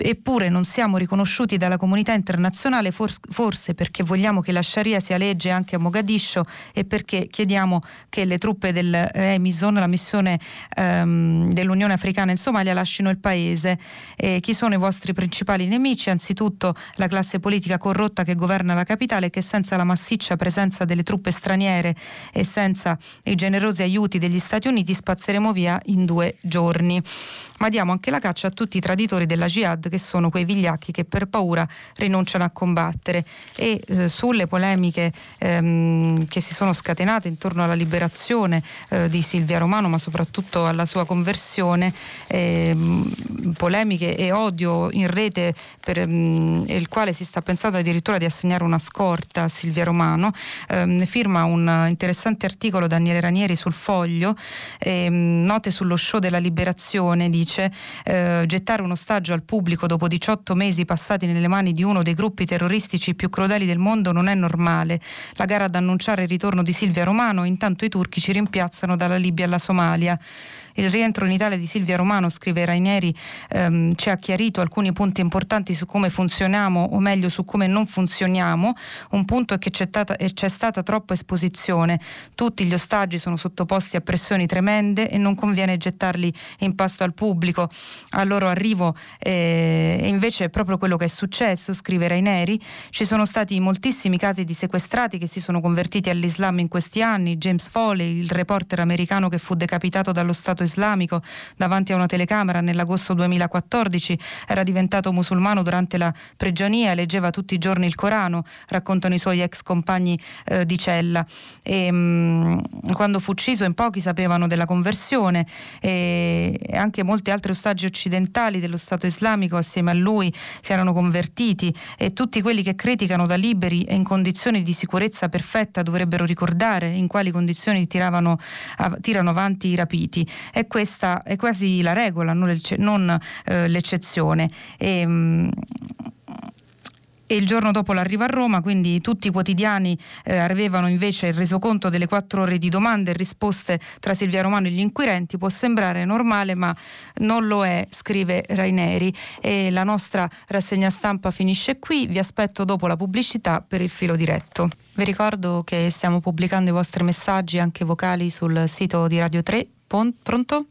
eppure non siamo riconosciuti dalla comunità internazionale forse perché vogliamo che la Sharia sia legge anche a Mogadiscio e perché chiediamo che le truppe dell'Emison, la missione ehm, dell'Unione Africana in Somalia, lasciano il paese. E chi sono i vostri principali nemici? Anzitutto la classe politica corrotta che governa la capitale che senza la massiccia presenza delle truppe straniere e senza i generosi aiuti degli Stati Uniti spazzeremo via in due giorni. Ma diamo anche la caccia a tutti i traditori della Jihad che sono quei vigliacchi che per paura rinunciano a combattere. E eh, sulle polemiche ehm, che si sono scatenate intorno alla liberazione eh, di Silvia Romano, ma soprattutto alla sua conversione, ehm, polemiche e odio in rete per mh, il quale si sta pensando addirittura di assegnare una scorta a Silvia Romano, ehm, firma un interessante articolo Daniele Ranieri sul foglio, ehm, note sullo show della liberazione, dice eh, gettare un ostaggio al pubblico dopo 18 mesi passati nelle mani di uno dei gruppi terroristici più crudeli del mondo non è normale. La gara ad annunciare il ritorno di Silvia Romano, intanto i turchi ci rimpiazzano dalla Libia alla Somalia. Il rientro in Italia di Silvia Romano, scrive Raineri, ehm, ci ha chiarito alcuni punti importanti su come funzioniamo o meglio su come non funzioniamo. Un punto è che c'è stata, c'è stata troppa esposizione. Tutti gli ostaggi sono sottoposti a pressioni tremende e non conviene gettarli in pasto al pubblico. Al loro arrivo eh, e invece è proprio quello che è successo, scrive Raineri. Ci sono stati moltissimi casi di sequestrati che si sono convertiti all'Islam in questi anni. James Foley, il reporter americano che fu decapitato dallo Stato Stato islamico davanti a una telecamera nell'agosto 2014, era diventato musulmano durante la prigionia, leggeva tutti i giorni il Corano, raccontano i suoi ex compagni eh, di cella. E, mh, quando fu ucciso in pochi sapevano della conversione e anche molti altri ostaggi occidentali dello Stato islamico assieme a lui si erano convertiti e tutti quelli che criticano da liberi e in condizioni di sicurezza perfetta dovrebbero ricordare in quali condizioni tiravano, tirano avanti i rapiti e questa è quasi la regola, non, non eh, l'eccezione. E, mh, e il giorno dopo l'arrivo a Roma, quindi tutti i quotidiani eh, avevano invece il resoconto delle quattro ore di domande e risposte tra Silvia Romano e gli inquirenti. Può sembrare normale, ma non lo è, scrive Raineri. E la nostra rassegna stampa finisce qui. Vi aspetto dopo la pubblicità per il filo diretto. Vi ricordo che stiamo pubblicando i vostri messaggi anche vocali sul sito di Radio 3 pronto?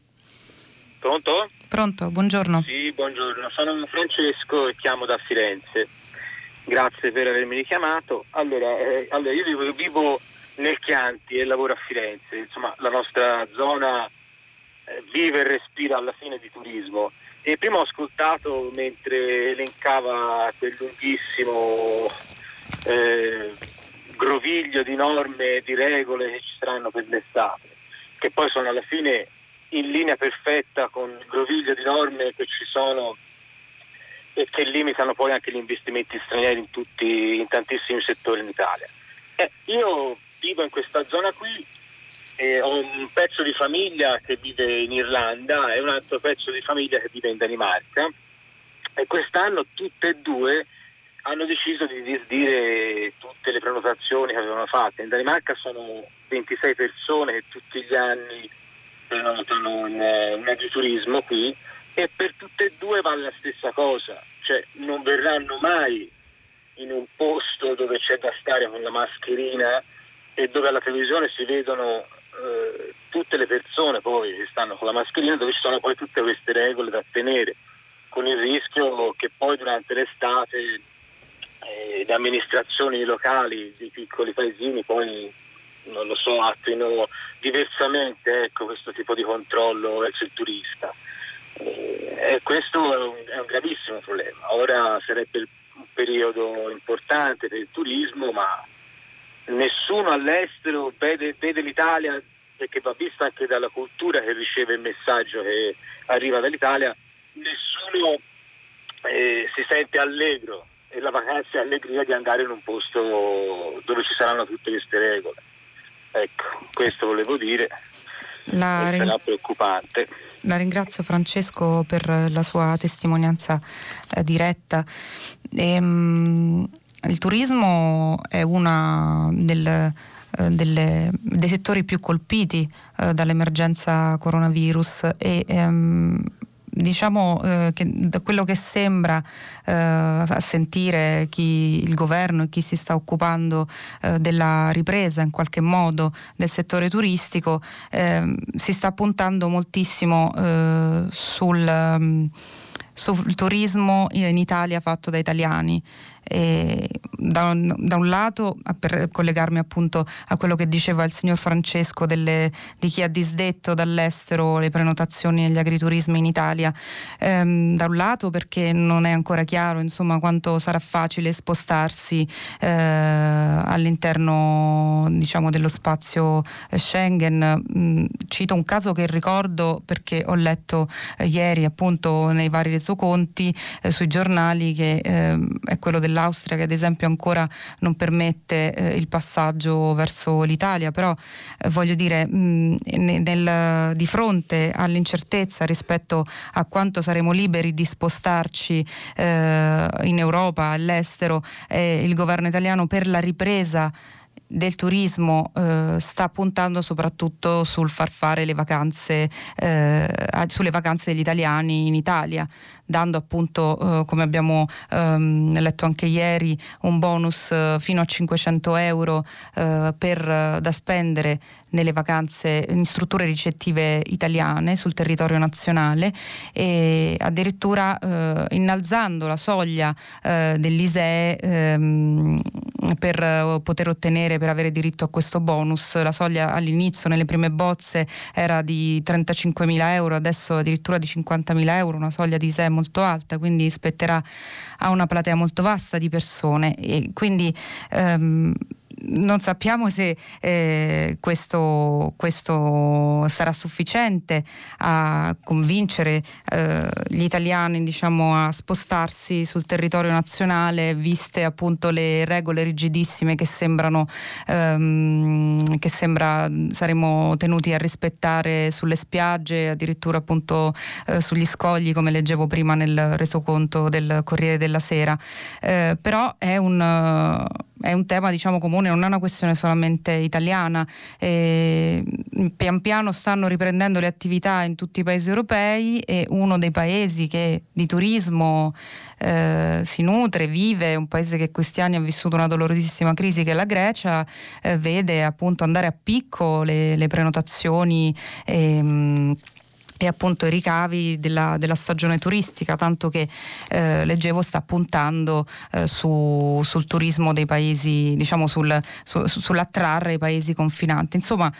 Pronto? Pronto, buongiorno. Sì, buongiorno, sono Francesco e chiamo da Firenze. Grazie per avermi richiamato. Allora, eh, allora io vivo, vivo, nel Chianti e lavoro a Firenze, insomma la nostra zona eh, vive e respira alla fine di turismo. E prima ho ascoltato mentre elencava quel lunghissimo eh, groviglio di norme e di regole che ci saranno per l'estate che poi sono alla fine in linea perfetta con il groviglio di norme che ci sono e che limitano poi anche gli investimenti stranieri in, tutti, in tantissimi settori in Italia. Eh, io vivo in questa zona qui, eh, ho un pezzo di famiglia che vive in Irlanda e un altro pezzo di famiglia che vive in Danimarca e quest'anno tutte e due hanno deciso di disdire tutte le prenotazioni che avevano fatto. In Danimarca sono 26 persone che tutti gli anni prenotano in, in agriturismo qui e per tutte e due vale la stessa cosa, cioè non verranno mai in un posto dove c'è da stare con la mascherina e dove alla televisione si vedono eh, tutte le persone poi che stanno con la mascherina, dove ci sono poi tutte queste regole da tenere, con il rischio che poi durante l'estate eh, le amministrazioni locali di piccoli paesini poi non lo so, attuino diversamente ecco, questo tipo di controllo verso il turista. Eh, e questo è un, è un, gravissimo problema. Ora sarebbe un periodo importante per il turismo, ma nessuno all'estero vede, vede l'Italia perché va vista anche dalla cultura che riceve il messaggio che arriva dall'Italia, nessuno eh, si sente allegro e la vacanza è allegria di andare in un posto dove ci saranno tutte queste regole. Ecco, questo volevo dire. La ring... preoccupante. La ringrazio Francesco per la sua testimonianza eh, diretta. E, um, il turismo è uno uh, dei settori più colpiti uh, dall'emergenza coronavirus e um, diciamo eh, che da quello che sembra eh, a sentire chi, il governo e chi si sta occupando eh, della ripresa in qualche modo del settore turistico ehm, si sta puntando moltissimo eh, sul, um, sul turismo in Italia fatto da italiani E da, un, da, un, lato, per collegarmi appunto a quello che diceva il signor Francesco delle, di chi ha disdetto dall'estero le prenotazioni negli agriturismi in Italia, ehm, da un lato perché non è ancora chiaro insomma, quanto sarà facile spostarsi eh, all'interno diciamo, dello spazio Schengen. Mm, cito un caso che ricordo perché ho letto eh, ieri appunto nei vari resoconti eh, sui giornali che ehm, è quello dell'Austria che ad esempio ancora non permette eh, il passaggio verso l'Italia, però eh, voglio dire mh, nel, di fronte all'incertezza rispetto a quanto saremo liberi di spostarci eh, in Europa, all'estero, eh, il governo italiano per la ripresa del turismo eh, sta puntando soprattutto sul far fare le vacanze, eh, sulle vacanze degli italiani in Italia, dando appunto, eh, come abbiamo ehm, letto anche ieri, un bonus eh, fino a 500 euro eh, per, da spendere nelle vacanze in strutture ricettive italiane sul territorio nazionale e addirittura eh, innalzando la soglia eh, dell'ISEE ehm, per poter ottenere, per avere diritto a questo bonus. La soglia all'inizio nelle prime bozze era di 35.000 euro, adesso addirittura di 50.000 euro, una soglia di ISEE molto alta, quindi spetterà a una platea molto vasta di persone. E quindi ehm, non sappiamo se eh, questo, questo, sarà sufficiente a convincere eh, gli italiani diciamo, a spostarsi sul territorio nazionale, viste appunto le regole rigidissime che sembrano ehm, che sembra saremo tenuti a rispettare sulle spiagge, addirittura appunto eh, sugli scogli, come leggevo prima nel resoconto del Corriere della Sera. Eh, però è un è un tema diciamo comune, non è una questione solamente italiana. E pian piano stanno riprendendo le attività in tutti i paesi europei e uno dei paesi che di turismo eh, si nutre, vive, un paese che questi anni ha vissuto una dolorosissima crisi che è la Grecia, eh, vede appunto andare a picco le, le prenotazioni. E, e appunto i ricavi della, della stagione turistica, tanto che eh, leggevo sta puntando eh, su, sul turismo dei paesi, diciamo sul, su, sull'attrarre i paesi confinanti. Insomma,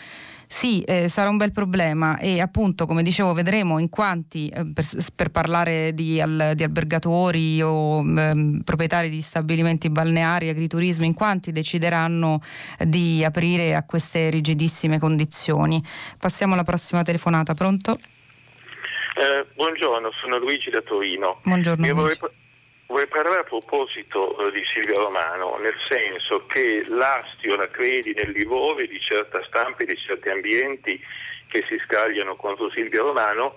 sì, eh, sarà un bel problema e appunto, come dicevo, vedremo in quanti, eh, per, per, parlare di, al, di, albergatori o ehm, proprietari di stabilimenti balneari, agriturismi, in quanti decideranno di aprire a queste rigidissime condizioni. Passiamo alla prossima telefonata, pronto? Eh, buongiorno, sono Luigi da Torino. Buongiorno. Io vorrei, vorrei, parlare a proposito eh, di Silvia Romano, nel senso che l'astio, la credi nel livore di certa stampa e di certi ambienti che si scagliano contro Silvia Romano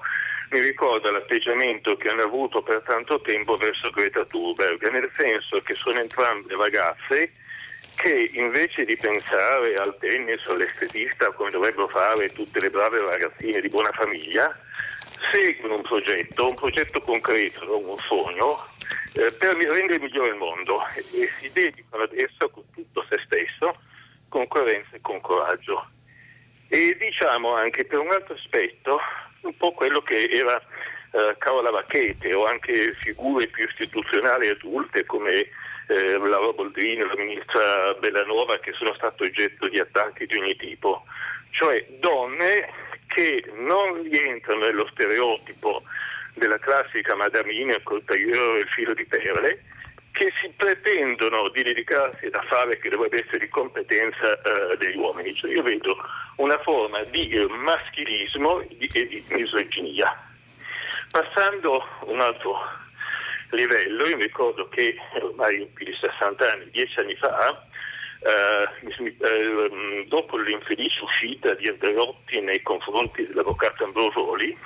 mi ricorda l'atteggiamento che hanno avuto per tanto tempo verso Greta Thunberg, nel senso che sono entrambe ragazze che invece di pensare al tennis o all'estetista come dovrebbero fare tutte le brave ragazzine di buona famiglia, seguono un progetto, un progetto concreto, un sogno, eh, per rendere migliore il mondo e, si dedicano ad esso con tutto se stesso, con coerenza e con coraggio. E diciamo anche per un altro aspetto, un po' quello che era eh, Carola Vacchete o anche figure più istituzionali adulte come eh, Laura Boldrini la ministra Bellanova che sono state oggetto di attacchi di ogni tipo, cioè donne che non rientrano nello stereotipo della classica madamina col tagliero e il filo di perle, che si pretendono di dedicarsi ad affare che dovrebbe essere di competenza uh, degli uomini. Cioè io vedo una forma di maschilismo e di, misoginia. Passando un altro livello, io mi ricordo che ormai più di 60 anni, 10 anni fa, eh, eh, dopo l'infelice uscita di Andreotti nei confronti dell'avvocato Ambrosoli,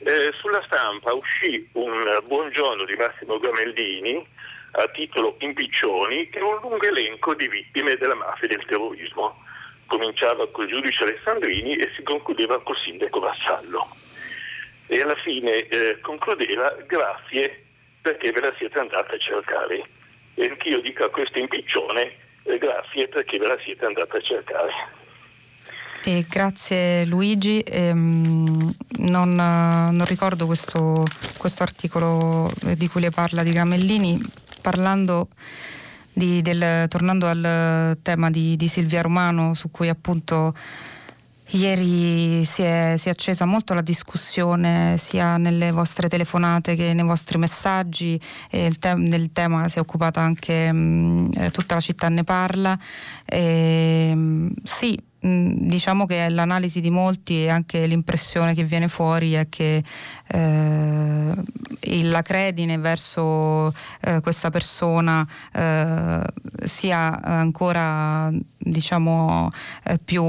eh, sulla stampa uscì un buongiorno di Massimo Gamellini a titolo Impiccioni, che è un lungo elenco di vittime della mafia e del terrorismo. Cominciava col giudice Alessandrini e si concludeva col sindaco Vassallo. E alla fine eh, concludeva grazie perché ve la siete andata a cercare. E anch'io dico a questo impiccione eh, grazie perché ve la siete andata a cercare. E grazie Luigi, ehm, non, non, ricordo questo, questo, articolo di cui le parla di Gamellini, parlando di, del, tornando al tema di, di Silvia Romano su cui appunto Ieri si è, si è, accesa molto la discussione sia nelle vostre telefonate che nei vostri messaggi te- del tema si è occupata anche mh, eh, tutta la città ne parla. E, mh, sì, diciamo che l'analisi di molti e anche l'impressione che viene fuori è che eh, la credine verso eh, questa persona eh, sia ancora diciamo eh, più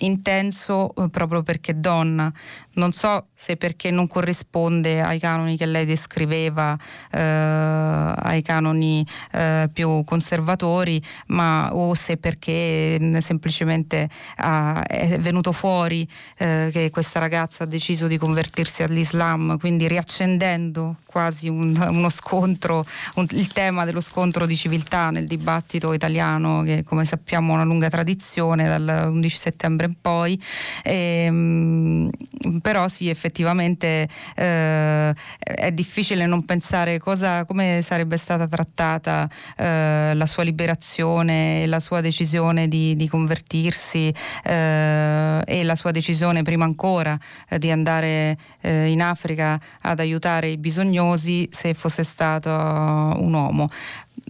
intenso proprio perché donna. Non so se perché non corrisponde ai canoni che lei descriveva, eh, ai canoni eh, più conservatori, ma o se perché mh, mm, semplicemente ha, è venuto fuori eh, che questa ragazza ha deciso di convertirsi all'Islam, quindi riaccendendo quasi un, uno scontro, un, il tema dello scontro di civiltà nel dibattito italiano che come sappiamo ha una lunga tradizione dal 11 settembre in poi. E, ehm, mh, però sì, effettivamente eh, è difficile non pensare cosa, come sarebbe stata trattata eh, la sua liberazione e la sua decisione di, di convertirsi eh, e la sua decisione prima ancora eh, di andare eh, in Africa ad aiutare i bisognosi se fosse stato un uomo.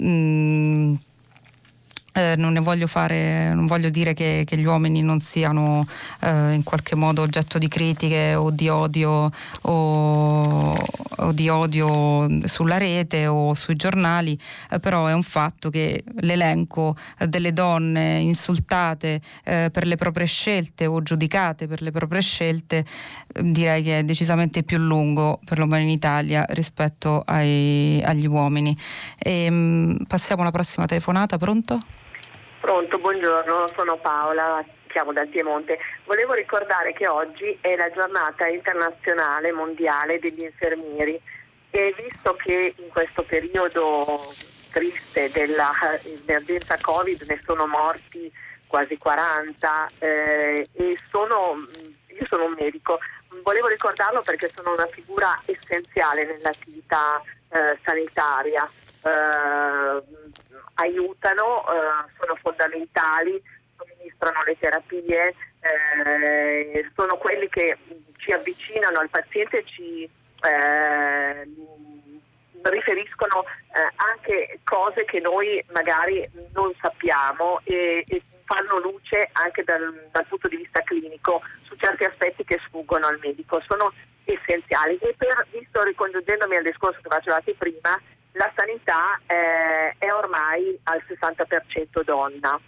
Mm eh, non ne voglio fare, non voglio dire che, che gli uomini non siano eh, in qualche modo oggetto di critiche o di odio o, o di odio sulla rete o sui giornali, eh, però è un fatto che l'elenco delle donne insultate eh, per le proprie scelte o giudicate per le proprie scelte eh, direi che è decisamente più lungo, perlomeno in Italia, rispetto ai, agli uomini. E, ehm, passiamo alla prossima telefonata, pronto? Pronto, buongiorno, sono Paola, chiamo dal Piemonte. Volevo ricordare che oggi è la giornata internazionale mondiale degli infermieri e visto che in questo periodo triste dell'emergenza Covid ne sono morti quasi 40 eh, e sono, io sono un medico, volevo ricordarlo perché sono una figura essenziale nell'attività eh, sanitaria. Eh, aiutano, eh, sono fondamentali, somministrano le terapie, eh, sono quelli che ci avvicinano al paziente ci eh, riferiscono eh, anche cose che noi magari non sappiamo e, e fanno luce anche dal, dal, punto di vista clinico su certi aspetti che sfuggono al medico, sono essenziali. E per, visto ricongiungendomi al discorso che facevate prima, la sanità eh, è ormai al 60% donna.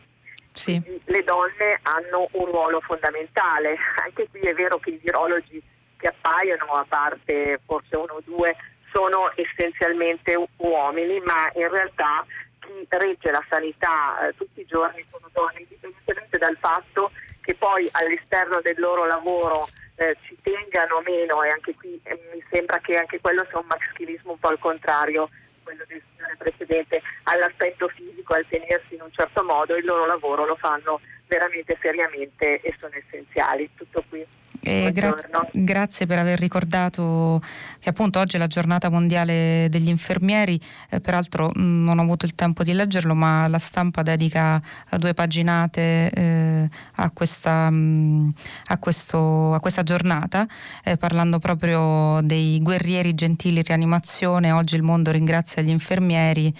Sì. Le donne hanno un ruolo fondamentale, [laughs] anche qui è vero che i virologi che appaiono, a parte forse uno o due, sono essenzialmente uomini, ma in realtà chi regge la sanità eh, tutti i giorni sono donne, indipendentemente dal fatto che poi all'esterno del loro lavoro eh, ci tengano meno e anche qui eh, mi sembra che anche quello sia un maschilismo un po' al contrario quello del signore precedente, all'aspetto fisico, al tenersi in un certo modo, il loro lavoro lo fanno veramente seriamente e sono essenziali. Tutto qui. Eh, gra- grazie per aver ricordato che appunto oggi è la giornata mondiale degli infermieri, eh, peraltro mh, mm, non ho avuto il tempo di leggerlo, ma la stampa dedica due paginate eh, a, questa, mh, mm, a, questo, a, questa, giornata, eh, parlando proprio dei guerrieri gentili rianimazione. Oggi il mondo ringrazia gli infermieri,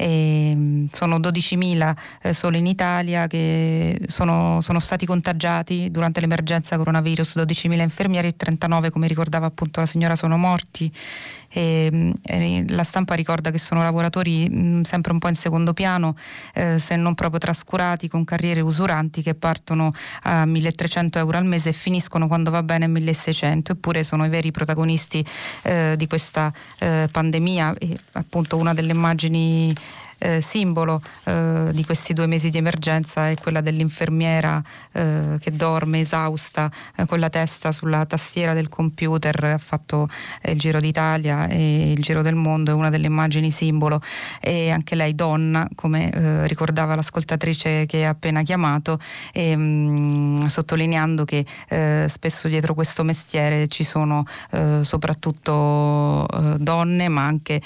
mm, sono 12.000 eh, solo in Italia che sono, sono stati contagiati durante l'emergenza coronavirus 12.000 infermieri e 39, come ricordava appunto la signora, sono morti. E, e la stampa ricorda che sono lavoratori mh, sempre un po' in secondo piano, eh, se non proprio trascurati, con carriere usuranti che partono a 1.300 euro al mese e finiscono quando va bene a 1.600, eppure sono i veri protagonisti eh, di questa eh, pandemia. E, appunto una delle immagini eh, simbolo eh, di questi due mesi di emergenza è quella dell'infermiera eh, che dorme esausta eh, con la testa sulla tastiera del computer, ha fatto eh, il Giro d'Italia e il Giro del Mondo, è una delle immagini simbolo. E anche lei donna, come eh, ricordava l'ascoltatrice che ha appena chiamato, e, mh, mm, sottolineando che spesso dietro questo mestiere ci sono soprattutto donne, ma anche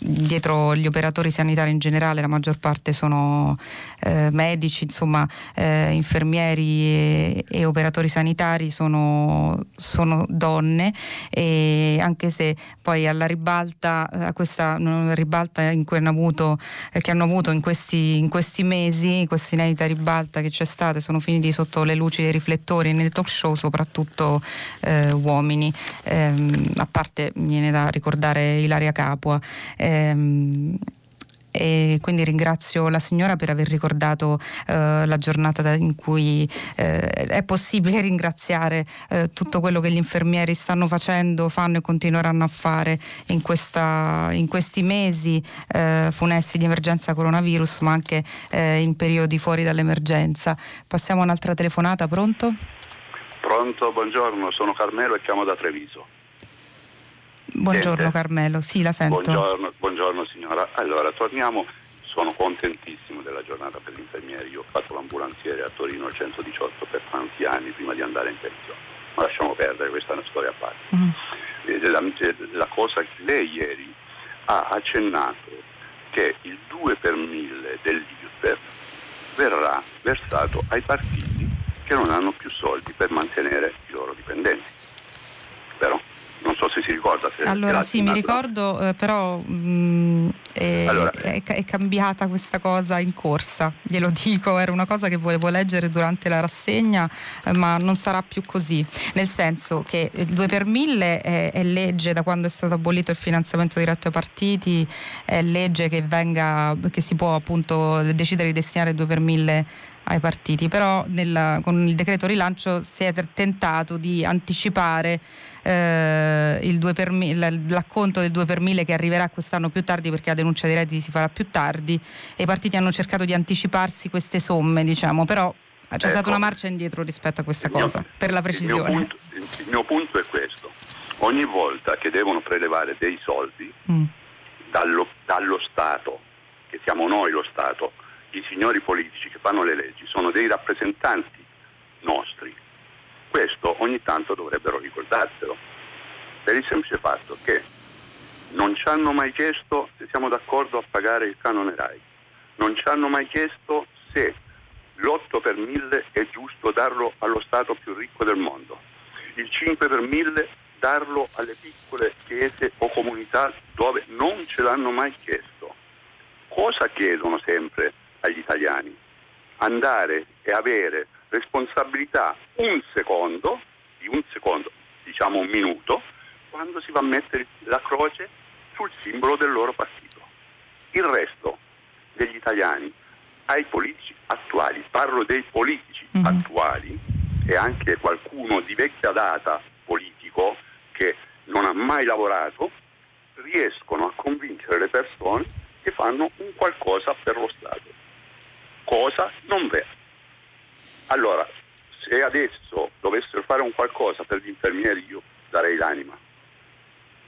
dietro gli operatori sanitari in generale, la maggior parte sono eh, medici, insomma eh, infermieri e, e, operatori sanitari sono, sono, donne e anche se poi alla ribalta, a questa ribalta hanno avuto, eh, che hanno avuto in questi, in questi mesi, questa inedita ribalta che c'è stata, sono finiti sotto le luci dei riflettori nel talk show soprattutto eh, uomini, ehm, a parte viene da ricordare Ilaria Capua. Ehm, e quindi ringrazio la signora per aver ricordato eh, la giornata in cui eh, è possibile [laughs] ringraziare eh, tutto quello che gli infermieri stanno facendo, fanno e continueranno a fare in, questa, in questi mesi eh, funesti di emergenza coronavirus ma anche eh, in periodi fuori dall'emergenza. Passiamo a un'altra telefonata, pronto? Pronto, buongiorno, sono Carmelo e chiamo da Treviso. Buongiorno? Carmelo, sì la sento. Buongiorno, buongiorno signora. Allora, torniamo, sono contentissimo della giornata per gli infermieri. Io ho fatto l'ambulanziere a Torino al 118 per tanti anni prima di andare in pensione. Ma lasciamo perdere, questa è una storia a parte. Mm. Eh, la, la cosa che lei ieri ha accennato che il 2 per 1000 dell'IRPEF verrà versato ai partiti che non hanno più soldi per mantenere i loro dipendenti. Però non so se si ricorda. Se allora sì, mi ricordo, eh, però mh, mm, è, allora, è, è, cambiata questa cosa in corsa, glielo dico, era una cosa che volevo leggere durante la rassegna, eh, ma non sarà più così, nel senso che il 2 per 1000 è, è, legge da quando è stato abolito il finanziamento diretto ai partiti, è legge che, venga, che si può appunto decidere di destinare il 2 per 1000 ai partiti, però nel, con il decreto rilancio si è tentato di anticipare eh, il 2 per mille, l'acconto del 2 per 1000 che arriverà quest'anno più tardi perché la denuncia dei redditi si farà più tardi e i partiti hanno cercato di anticiparsi queste somme, diciamo, però c'è ecco, stata una marcia indietro rispetto a questa cosa, mio, per la precisione. Il mio, punto, il mio, punto, è questo. Ogni volta che devono prelevare dei soldi mm. dallo, dallo Stato, che siamo noi lo Stato, i signori politici che fanno le leggi sono dei rappresentanti nostri. Questo ogni tanto dovrebbero ricordarselo, per il semplice fatto che non ci hanno mai chiesto se siamo d'accordo a pagare il canone RAI, non ci hanno mai chiesto se l'8 per 1000 è giusto darlo allo Stato più ricco del mondo, il 5 per 1000 darlo alle piccole chiese o comunità dove non ce l'hanno mai chiesto. Cosa chiedono sempre agli italiani. Andare e avere responsabilità un secondo, di un secondo, diciamo un minuto, quando si va a mettere la croce sul simbolo del loro partito. Il resto degli italiani ai politici attuali, parlo dei politici mm-hmm. attuali e anche qualcuno di vecchia data politico che non ha mai lavorato, riescono a convincere le persone che fanno un qualcosa per lo Stato cosa non vera. Allora, se adesso dovessero fare un qualcosa per gli infermieri io darei l'anima,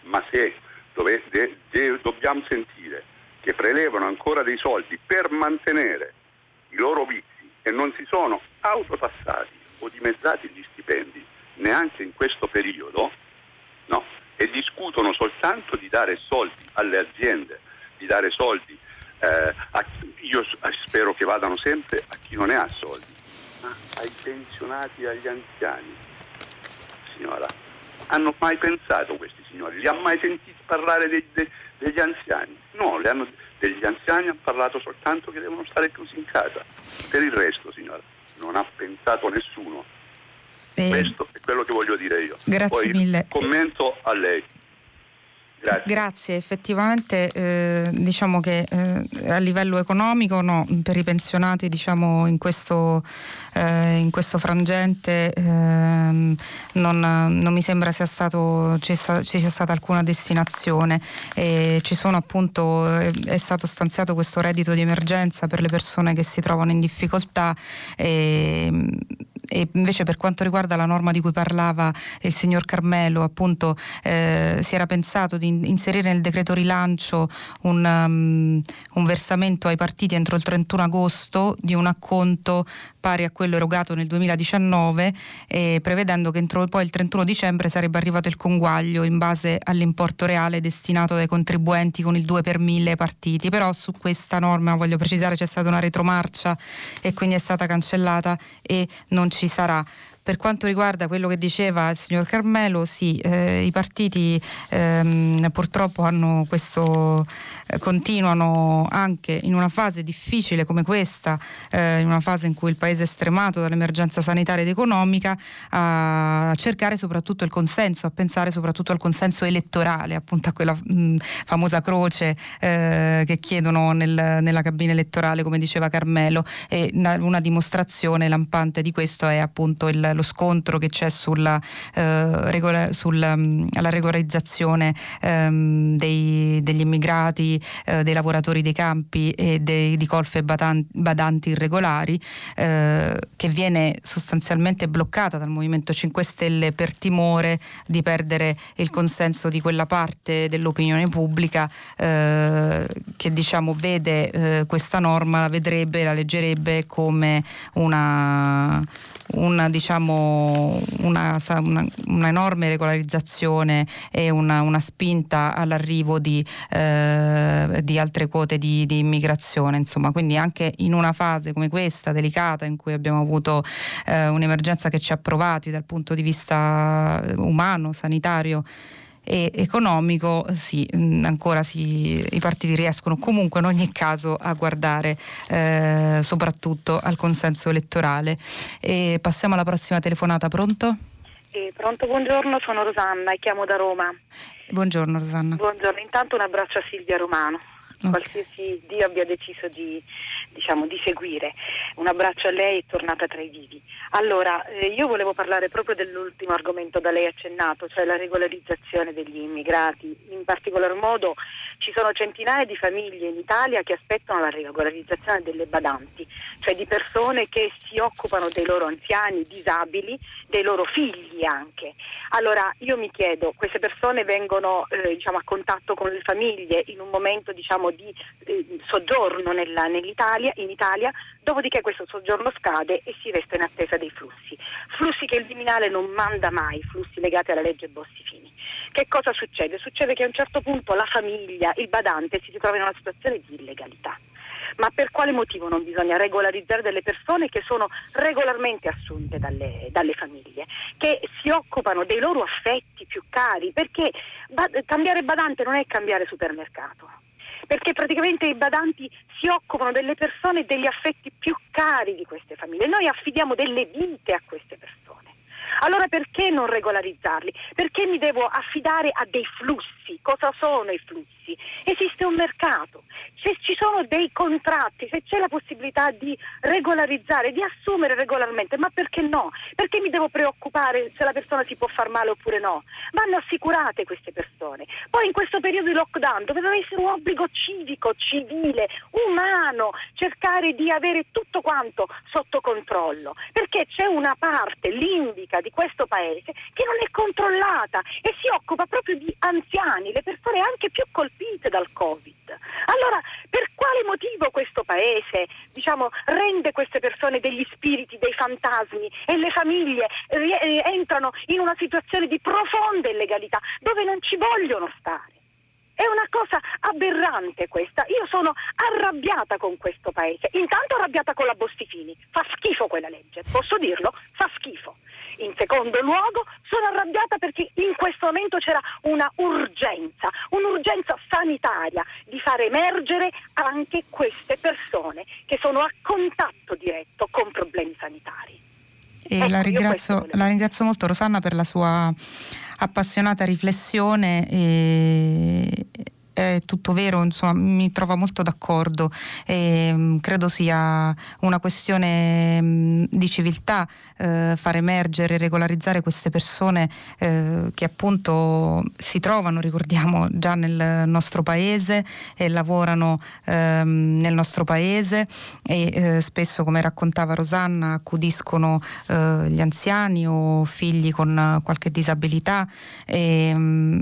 ma se dove, de, de, dobbiamo sentire che prelevano ancora dei soldi per mantenere i loro vizi e non si sono autotassati o dimezzati gli stipendi neanche in questo periodo, no? e discutono soltanto di dare soldi alle aziende, di dare soldi eh, a, io spero che vadano sempre a chi non ne ha soldi, ma ai pensionati e agli anziani. Signora, hanno mai pensato questi signori? Li ha mai sentiti parlare dei, dei, degli anziani? No, hanno, degli anziani hanno parlato soltanto che devono stare chiusi in casa. Per il resto, signora, non ha pensato nessuno. Eh, Questo è quello che voglio dire io. Grazie Poi mille. Commento a lei. Grazie. Grazie. effettivamente eh, diciamo che eh, a livello economico no, per i pensionati diciamo, in, questo, eh, in questo frangente ehm, non, non, mi sembra sia stato, ci, ci sia stata alcuna destinazione e ci sono appunto, è stato stanziato questo reddito di emergenza per le persone che si trovano in difficoltà e, e invece per quanto riguarda la norma di cui parlava il signor Carmelo, appunto eh, si era pensato di inserire nel decreto rilancio un, um, un, versamento ai partiti entro il 31 agosto di un acconto pari a quello erogato nel 2019, eh, prevedendo che entro poi il 31 dicembre sarebbe arrivato il conguaglio in base all'importo reale destinato dai contribuenti con il 2 per 1000 partiti. Però su questa norma, voglio precisare, c'è stata una retromarcia e quindi è stata cancellata e non ci sarà. Per quanto riguarda quello che diceva il signor Carmelo, sì, eh, i partiti ehm, purtroppo hanno questo continuano anche in una fase difficile come questa, eh, in una fase in cui il Paese è stremato dall'emergenza sanitaria ed economica, a cercare soprattutto il consenso, a pensare soprattutto al consenso elettorale, appunto a quella mh, famosa croce eh, che chiedono nel, nella cabina elettorale, come diceva Carmelo. E una dimostrazione lampante di questo è appunto il, lo scontro che c'è sulla, eh, regola, sulla regolarizzazione ehm, dei, degli immigrati eh, dei lavoratori dei campi e dei, di colfe e badanti irregolari, eh, che viene sostanzialmente bloccata dal Movimento 5 Stelle per timore di perdere il consenso di quella parte dell'opinione pubblica eh, che diciamo vede eh, questa norma, la vedrebbe, la leggerebbe come una una, diciamo, una, una, una enorme regolarizzazione e una spinta all'arrivo di, eh, di altre quote di, di, immigrazione. Insomma, quindi anche in una fase come questa, delicata, in cui abbiamo avuto eh, un'emergenza che ci ha provati dal punto di vista umano, sanitario, e economico sì, mm, ancora sì, i partiti riescono comunque in ogni caso a guardare eh, soprattutto al consenso elettorale. E passiamo alla prossima telefonata, pronto? Eh, pronto, buongiorno, sono Rosanna e chiamo da Roma. Buongiorno Rosanna. Buongiorno, intanto un abbraccio a Silvia Romano, okay. qualsiasi Dio abbia deciso di, diciamo, di seguire. Un abbraccio a lei e tornata tra i vivi. Allora, eh, io volevo parlare proprio dell'ultimo argomento da lei accennato, cioè la regolarizzazione degli immigrati. In particolar modo ci sono centinaia di famiglie in Italia che aspettano la regolarizzazione delle badanti, cioè di persone che si occupano dei loro anziani, disabili, dei loro figli anche. Allora, io mi chiedo, queste persone vengono eh, diciamo, a contatto con le famiglie in un momento diciamo, di eh, soggiorno nella, in Italia, dopodiché questo soggiorno scade e si resta in attesa dei flussi. Flussi che il Viminale non manda mai, flussi legati alla legge Bossi-Fini. Che cosa succede? Succede che a un certo punto la famiglia, il badante, si ritrova in una situazione di illegalità. Ma per quale motivo non bisogna regolarizzare delle persone che sono regolarmente assunte dalle, dalle famiglie, che si occupano dei loro affetti più cari? Perché ba- cambiare badante non è cambiare supermercato perché praticamente i badanti si occupano delle persone e degli affetti più cari di queste famiglie. Noi affidiamo delle vite a queste persone. Allora perché non regolarizzarli? Perché mi devo affidare a dei flussi? Cosa sono i flussi? Esiste un mercato, se ci sono dei contratti, se c'è la possibilità di regolarizzare, di assumere regolarmente, ma perché no? Perché mi devo preoccupare se la persona si può far male oppure no? Vanno assicurate queste persone. Poi in questo periodo di lockdown doveva essere un obbligo civico, civile, umano, cercare di avere tutto quanto sotto controllo, perché c'è una parte lindica di questo paese che non è controllata e si occupa proprio di anziani, le persone anche più colpite dal Covid. Allora, per quale motivo questo paese diciamo, rende queste persone degli spiriti, dei fantasmi e le famiglie eh, entrano in una situazione di profonda illegalità dove non ci vogliono stare? È una cosa aberrante questa. Io sono arrabbiata con questo paese. Intanto arrabbiata con la Bostifini. Fa schifo quella legge, posso dirlo? Fa schifo. In secondo luogo sono arrabbiata perché in questo momento c'era una urgenza, un'urgenza sanitaria di far emergere anche queste persone che sono a contatto diretto con problemi sanitari. Ecco, la, ringrazio, la, ringrazio, molto Rosanna per la sua appassionata riflessione e, è tutto vero, insomma, mi trovo molto d'accordo. E, mm, credo sia una questione di civiltà eh, far emergere e regolarizzare queste persone eh, che appunto si trovano, ricordiamo, già nel nostro paese e lavorano ehm, nel nostro paese e eh, spesso, come raccontava Rosanna, accudiscono eh, gli anziani o figli con qualche disabilità. E, mm,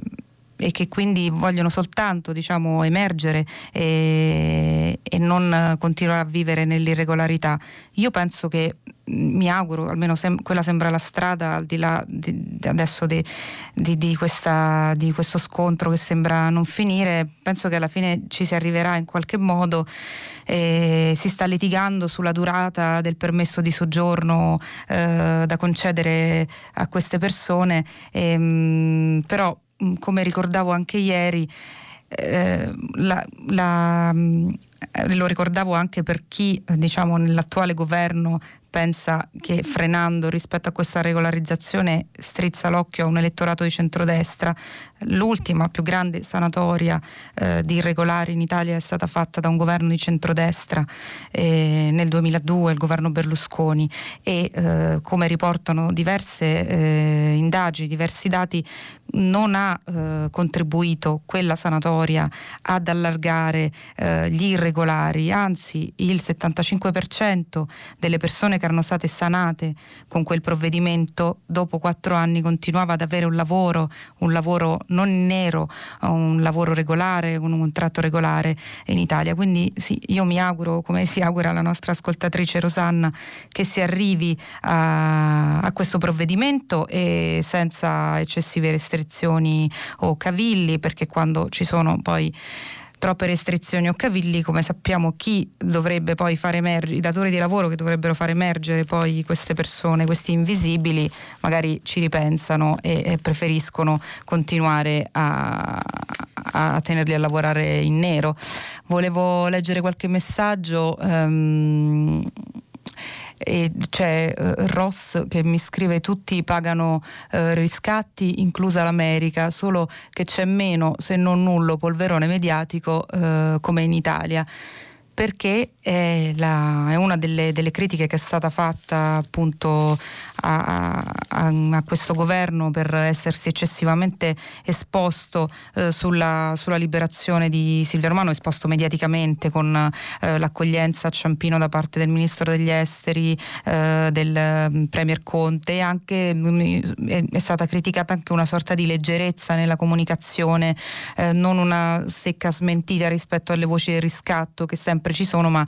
e che quindi vogliono soltanto diciamo, emergere e, e, non continuare a vivere nell'irregolarità. Io penso che mi auguro, almeno sem- quella sembra la strada al di là di, di adesso di, di, questa, di, questo scontro che sembra non finire, penso che alla fine ci si arriverà in qualche modo. Eh, si sta litigando sulla durata del permesso di soggiorno eh, da concedere a queste persone, ehm, però Mm, come ricordavo anche ieri, eh, la, la, mm, lo ricordavo anche per chi diciamo, nell'attuale governo pensa che frenando rispetto a questa regolarizzazione strizza l'occhio a un elettorato di centrodestra. L'ultima più grande sanatoria eh, di irregolari in Italia è stata fatta da un governo di centrodestra eh, nel 2002, il governo Berlusconi. E eh, come riportano diverse eh, indagini, diversi dati, non ha eh, contribuito quella sanatoria ad allargare eh, gli irregolari, anzi il 75% delle persone che erano state sanate con quel provvedimento dopo quattro anni continuava ad avere un lavoro, un lavoro non nero, un lavoro regolare, un contratto regolare in Italia. Quindi sì, io mi auguro, come si augura la nostra ascoltatrice Rosanna, che si arrivi a, a questo provvedimento e senza eccessive restrizioni o cavilli, perché quando ci sono poi troppe restrizioni o cavilli, come sappiamo chi dovrebbe poi fare emergere, i datori di lavoro che dovrebbero fare emergere poi queste persone, questi invisibili, magari ci ripensano e, e preferiscono continuare a, a, tenerli a lavorare in nero. Volevo leggere qualche messaggio. Um, e c'è eh, Ross che mi scrive tutti pagano eh, riscatti, inclusa l'America, solo che c'è meno, se non nullo, polverone mediatico eh, come in Italia. Perché è, la, è una delle, delle, critiche che è stata fatta appunto a, a, a, questo governo per essersi eccessivamente esposto eh, sulla, sulla, liberazione di Silvia Romano, esposto mediaticamente con eh, l'accoglienza a Ciampino da parte del Ministro degli Esteri, eh, del mm, Premier Conte. E anche mm, è, è, stata criticata anche una sorta di leggerezza nella comunicazione, eh, non una secca smentita rispetto alle voci del riscatto che sempre ci sono ma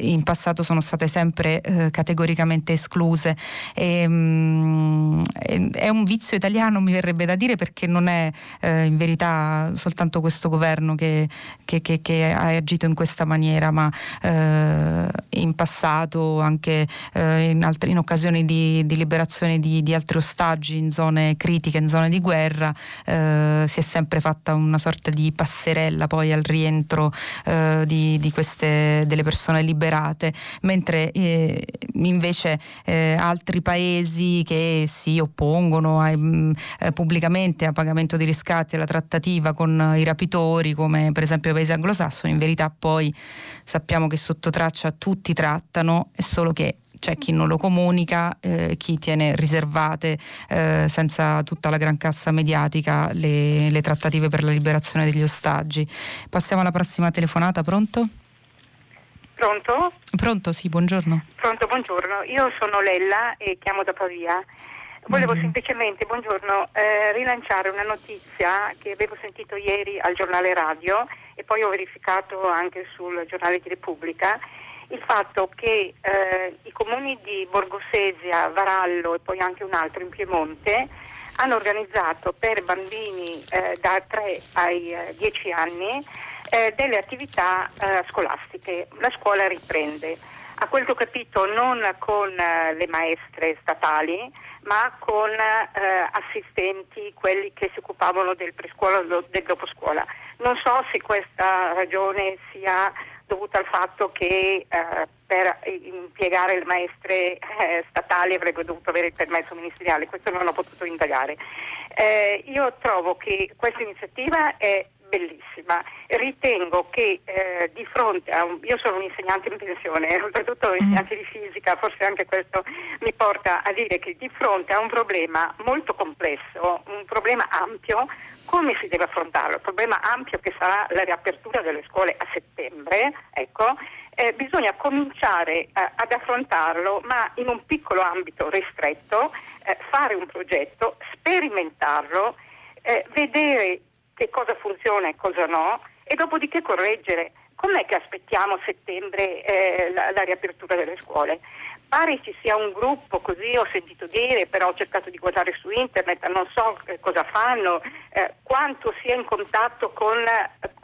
in passato sono state sempre eh, categoricamente escluse. E, mh, è un vizio italiano, mi verrebbe da dire, perché non è eh, in verità soltanto questo governo che, che, che, che ha agito in questa maniera, ma eh, in passato, anche eh, in, altri, in, occasioni di, di liberazione di, di, altri ostaggi in zone critiche, in zone di guerra, eh, si è sempre fatta una sorta di passerella poi al rientro eh, di, di queste delle persone liberate, mentre eh, invece eh, altri paesi che si oppongono ai, mh, mm, eh, pubblicamente a pagamento di riscatti alla trattativa con i rapitori, come per esempio i paesi anglosassoni, in verità poi sappiamo che sotto traccia tutti trattano, è solo che c'è chi non lo comunica, eh, chi tiene riservate eh, senza tutta la gran cassa mediatica le, le, trattative per la liberazione degli ostaggi. Passiamo alla prossima telefonata, pronto? Pronto? Pronto, sì, buongiorno. Pronto, buongiorno. Io sono Lella e chiamo da Pavia. Volevo mm-hmm. semplicemente, buongiorno, eh, rilanciare una notizia che avevo sentito ieri al giornale radio e poi ho verificato anche sul giornale di Repubblica il fatto che eh, i comuni di Borgosesia, Varallo e poi anche un altro in Piemonte hanno organizzato per bambini eh, da 3 ai 10 eh, anni eh, delle attività eh, scolastiche. La scuola riprende. A quel che ho capito non con eh, le maestre statali, ma con eh, assistenti, quelli che si occupavano del prescuola o del doposcuola. Non so se questa ragione sia dovuta al fatto che eh, per impiegare le maestre eh, statali avrebbe dovuto avere il permesso ministeriale, questo non ho potuto indagare. Io trovo che questa iniziativa è bellissima. Ritengo che eh, di fronte a un, io sono un insegnante in pensione, soprattutto mm. insegnante di fisica, forse anche questo mi porta a dire che di fronte a un problema molto complesso, un problema ampio, come si deve affrontarlo? Il problema ampio che sarà la riapertura delle scuole a settembre, ecco, eh, bisogna cominciare eh, ad affrontarlo, ma in un piccolo ambito ristretto, eh, fare un progetto, sperimentarlo, eh, vedere che cosa funziona e cosa no e dopodiché correggere. Com'è che aspettiamo a settembre eh, la, la riapertura delle scuole? Pare ci sia un gruppo, così ho sentito dire, però ho cercato di guardare su internet, non so eh, cosa fanno, eh, quanto sia in contatto con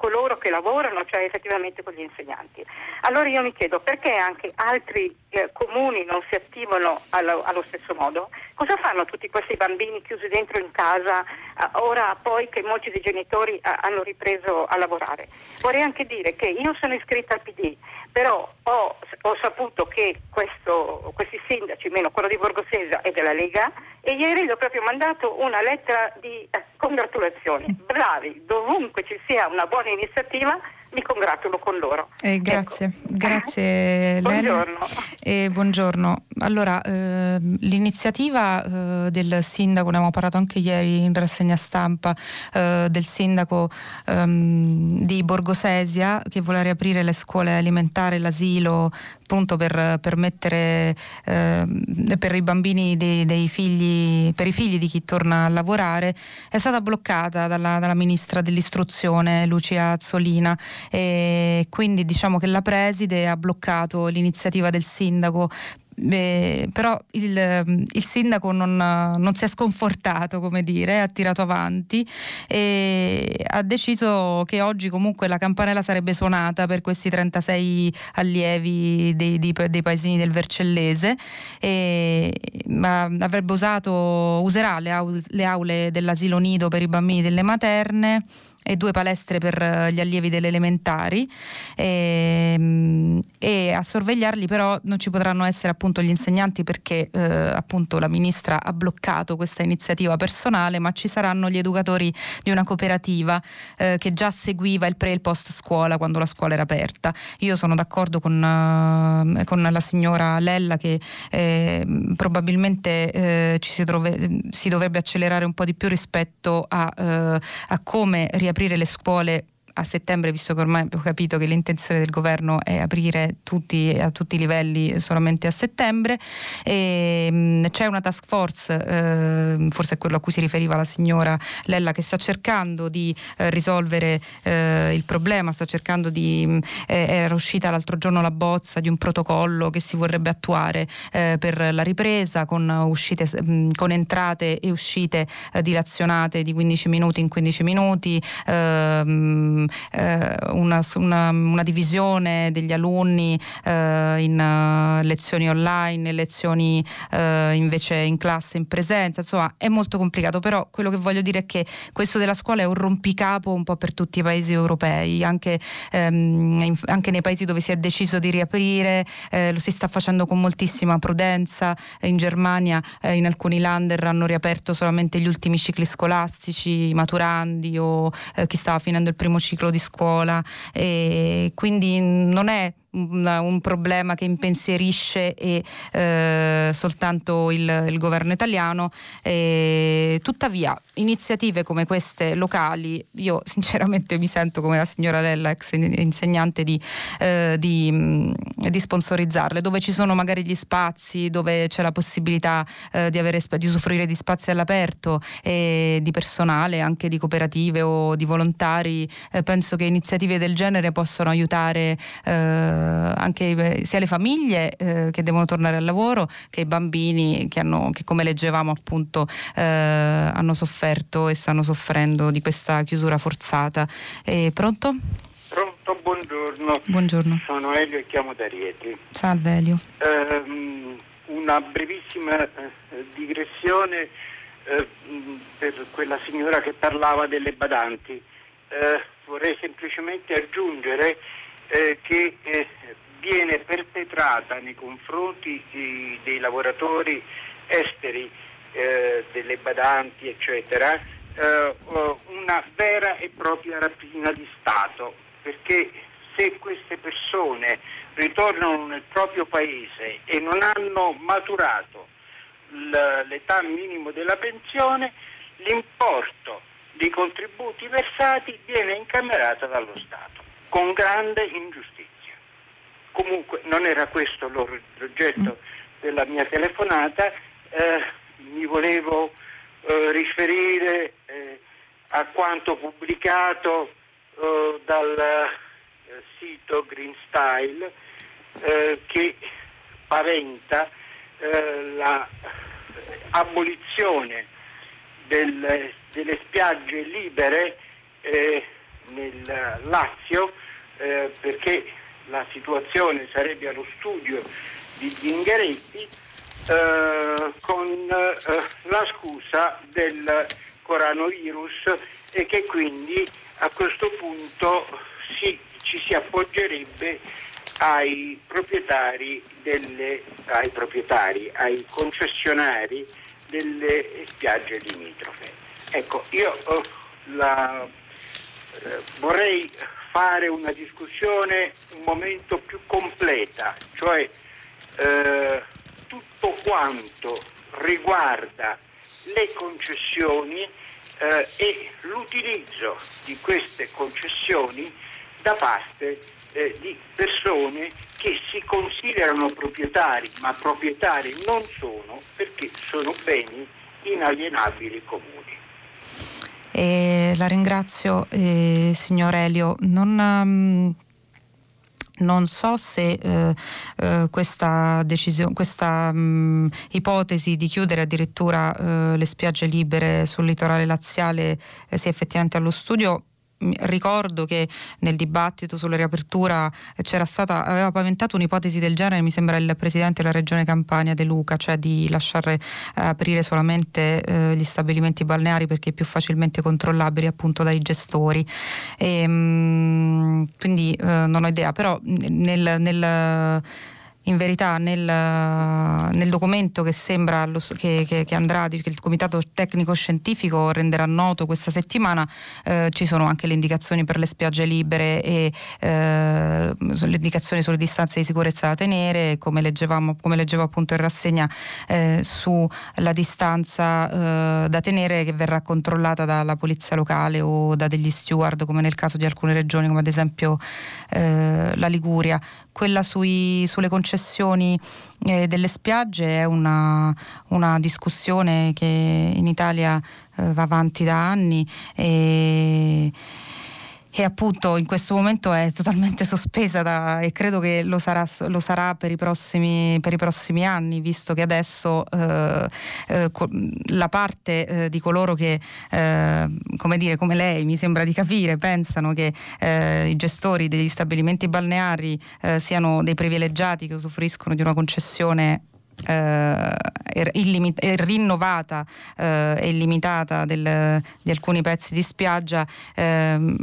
coloro che lavorano, cioè effettivamente con gli insegnanti. Allora io mi chiedo perché anche altri eh, comuni non si attivano allo, allo, stesso modo? Cosa fanno tutti questi bambini chiusi dentro in casa, eh, ora poi che molti dei genitori eh, hanno ripreso a lavorare? Vorrei anche dire che io sono iscritta al PD, però ho, ho saputo che questo, questi sindaci, meno quello di Borgosesa e della Lega, e ieri gli ho proprio mandato una lettera di eh, congratulazioni. [laughs] Bravi, dovunque ci sia una buona iniziativa mi congratulo con loro. Eh, grazie, ecco. grazie [laughs] buongiorno. Eh, buongiorno. Allora, eh, l'iniziativa eh, del sindaco, ne abbiamo parlato anche ieri in rassegna stampa, eh, del sindaco ehm, di Borgosesia che vuole riaprire le scuole alimentari, l'asilo appunto per permettere eh, per i bambini dei, dei, figli, per i figli di chi torna a lavorare, è stata bloccata dalla, dalla ministra dell'istruzione Lucia Azzolina e quindi diciamo che la preside ha bloccato l'iniziativa del sindaco. Beh, però il, il sindaco non, non, si è sconfortato, come dire, ha tirato avanti e ha deciso che oggi comunque la campanella sarebbe suonata per questi 36 allievi dei, dei, dei paesini del Vercellese, e, ma avrebbe usato, userà le aule, le aule dell'asilo nido per i bambini delle materne e due palestre per eh, gli allievi delle elementari. E, ehm, e, a sorvegliarli però non ci potranno essere appunto gli insegnanti perché eh, appunto la ministra ha bloccato questa iniziativa personale ma ci saranno gli educatori di una cooperativa eh, che già seguiva il pre e il post scuola quando la scuola era aperta. Io sono d'accordo con, uh, con la signora Lella che eh, probabilmente eh, ci si, trove, si, dovrebbe accelerare un po' di più rispetto a, a come riaprire riaprire le scuole a settembre, visto che ormai abbiamo capito che l'intenzione del governo è aprire tutti, a tutti i livelli solamente a settembre. E, mh, mm, c'è una task force, eh, forse è quello a cui si riferiva la signora Lella, che sta cercando di eh, risolvere eh, il problema, sta cercando di... Mh, mm, era uscita l'altro giorno la bozza di un protocollo che si vorrebbe attuare eh, per la ripresa con, uscite, mh, con entrate e uscite eh, dilazionate di 15 minuti in 15 minuti ehm, eh, una, una, una, divisione degli alunni eh, in uh, lezioni online, lezioni invece in classe in presenza, insomma è molto complicato, però quello che voglio dire è che questo della scuola è un rompicapo un po' per tutti i paesi europei, anche, ehm, anche nei paesi dove si è deciso di riaprire, eh, lo si sta facendo con moltissima prudenza, in Germania eh, in alcuni lander hanno riaperto solamente gli ultimi cicli scolastici, i maturandi o eh, chi stava finendo il primo ciclo ciclo di scuola. E quindi non è una, un problema che impensierisce e, eh, soltanto il, il, governo italiano. E, tuttavia, iniziative come queste locali, io sinceramente mi sento come la signora Lella, ex insegnante, di, eh, di, di sponsorizzarle, dove ci sono magari gli spazi, dove c'è la possibilità eh, di, avere, di usufruire di spazi all'aperto e di personale, anche di cooperative o di volontari. Eh, penso che iniziative del genere possano aiutare eh, anche sia le famiglie eh, che devono tornare al lavoro che i bambini che, hanno, che come leggevamo appunto eh, hanno sofferto e stanno soffrendo di questa chiusura forzata. E, pronto? Pronto, buongiorno. Buongiorno. Sono Elio e chiamo da Rieti. Salve Elio. Um, una brevissima digressione uh, per quella signora che parlava delle badanti. Uh, vorrei semplicemente aggiungere eh, che eh, viene perpetrata nei confronti di, dei lavoratori esteri, eh, delle badanti, eccetera, eh, una vera e propria rapina di Stato, perché se queste persone ritornano nel proprio paese e non hanno maturato l'età minimo della pensione, l'importo di contributi versati viene incamerato dallo Stato, con grande ingiustizia. Comunque non era questo l'oggetto della mia telefonata, eh, mi volevo eh, riferire eh, a quanto pubblicato eh, dal eh, sito Green Style eh, che paventa l'abolizione del, delle spiagge libere nel Lazio perché la situazione sarebbe allo studio di Zingaretti eh, con eh, la scusa del coronavirus e che quindi a questo punto si, ci si appoggerebbe ai proprietari, delle, ai proprietari, ai concessionari delle spiagge limitrofe. Ecco, io eh, la, eh, vorrei fare una discussione un momento più completa, cioè eh, tutto quanto riguarda le concessioni eh, e l'utilizzo di queste concessioni da parte eh, di persone che si considerano proprietari, ma proprietari non sono perché sono beni inalienabili comuni. Eh, la ringrazio, eh, signor Elio. Non, um, non so se eh, eh, questa, decisione, questa mh, ipotesi di chiudere addirittura eh, le spiagge libere sul litorale laziale eh, sia effettivamente allo studio ricordo che nel dibattito sulla riapertura c'era stata, aveva paventato un'ipotesi del genere, mi sembra il presidente della regione Campania De Luca, cioè di lasciare eh, aprire solamente eh, gli stabilimenti balneari perché più facilmente controllabili appunto dai gestori. E, mh, quindi eh, non ho idea, però nel, nel in verità nel, nel documento che sembra che, che, che, andrà, che il Comitato Tecnico Scientifico renderà noto questa settimana, eh, ci sono anche le indicazioni per le spiagge libere e eh, le indicazioni sulle distanze di sicurezza da tenere, come, come leggevo appunto in rassegna eh, sulla distanza eh, da tenere che verrà controllata dalla polizia locale o da degli steward come nel caso di alcune regioni come ad esempio eh, la Liguria quella sui, sulle concessioni eh, delle spiagge è una, una, discussione che in Italia eh, va avanti da anni e e appunto in questo momento è totalmente [laughs] sospesa da, e credo che lo sarà, lo sarà per, i prossimi, per, i prossimi, anni, visto che adesso eh, eh, la parte eh, di coloro che, eh, come dire, come lei mi sembra di capire, pensano che eh, i gestori degli stabilimenti balneari eh, siano dei privilegiati che usufruiscono di una concessione eh, illimit- rinnovata eh, e limitata del, di alcuni pezzi di spiaggia, eh,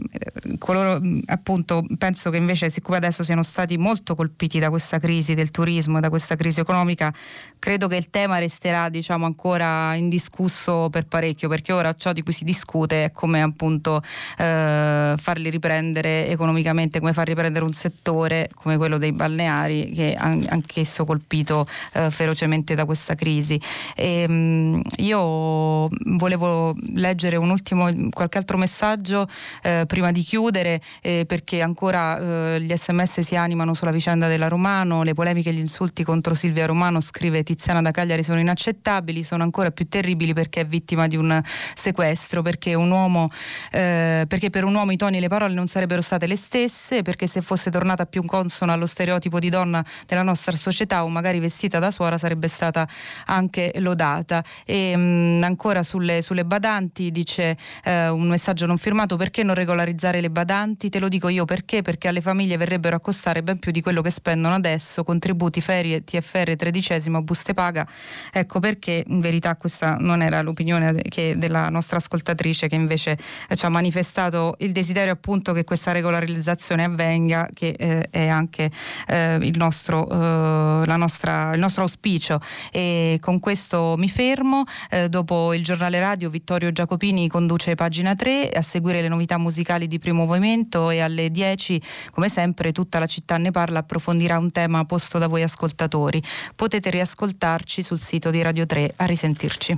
coloro appunto penso che invece siccome adesso siano stati molto colpiti da questa crisi del turismo da questa crisi economica, credo che il tema resterà diciamo ancora indiscusso per parecchio perché ora ciò di cui si discute è come appunto eh, farli riprendere economicamente, come far riprendere un settore come quello dei balneari che anch'esso colpito eh, ferocemente da questa crisi. E, ehm, mh, io volevo leggere un ultimo, qualche altro messaggio eh, prima di chiudere eh, perché ancora eh, gli sms si animano sulla vicenda della Romano, le polemiche e gli insulti contro Silvia Romano, scrive Tiziana da Cagliari, sono inaccettabili, sono ancora più terribili perché è vittima di un sequestro, perché, un uomo, eh, perché per un uomo i toni e le parole non sarebbero state le stesse, perché se fosse tornata più consona allo stereotipo di donna della nostra società o magari vestita da suora tesora sarebbe stata anche lodata. E mh, ancora sulle, sulle, badanti dice eh, un messaggio non firmato perché non regolarizzare le badanti? Te lo dico io perché? Perché alle famiglie verrebbero a costare ben più di quello che spendono adesso, contributi, ferie, TFR, tredicesimo, buste paga. Ecco perché in verità questa non era l'opinione che, della nostra ascoltatrice che invece eh, ci ha manifestato il desiderio appunto che questa regolarizzazione avvenga, che eh, è anche eh, il, nostro, eh, nostra, il nostro auspicio. E con questo mi fermo. Eh, dopo il giornale radio Vittorio Giacopini conduce pagina 3 a seguire le novità musicali di primo movimento e alle 10 come sempre tutta la città ne parla approfondirà un tema posto da voi ascoltatori. Potete riascoltarci sul sito di Radio 3. A risentirci.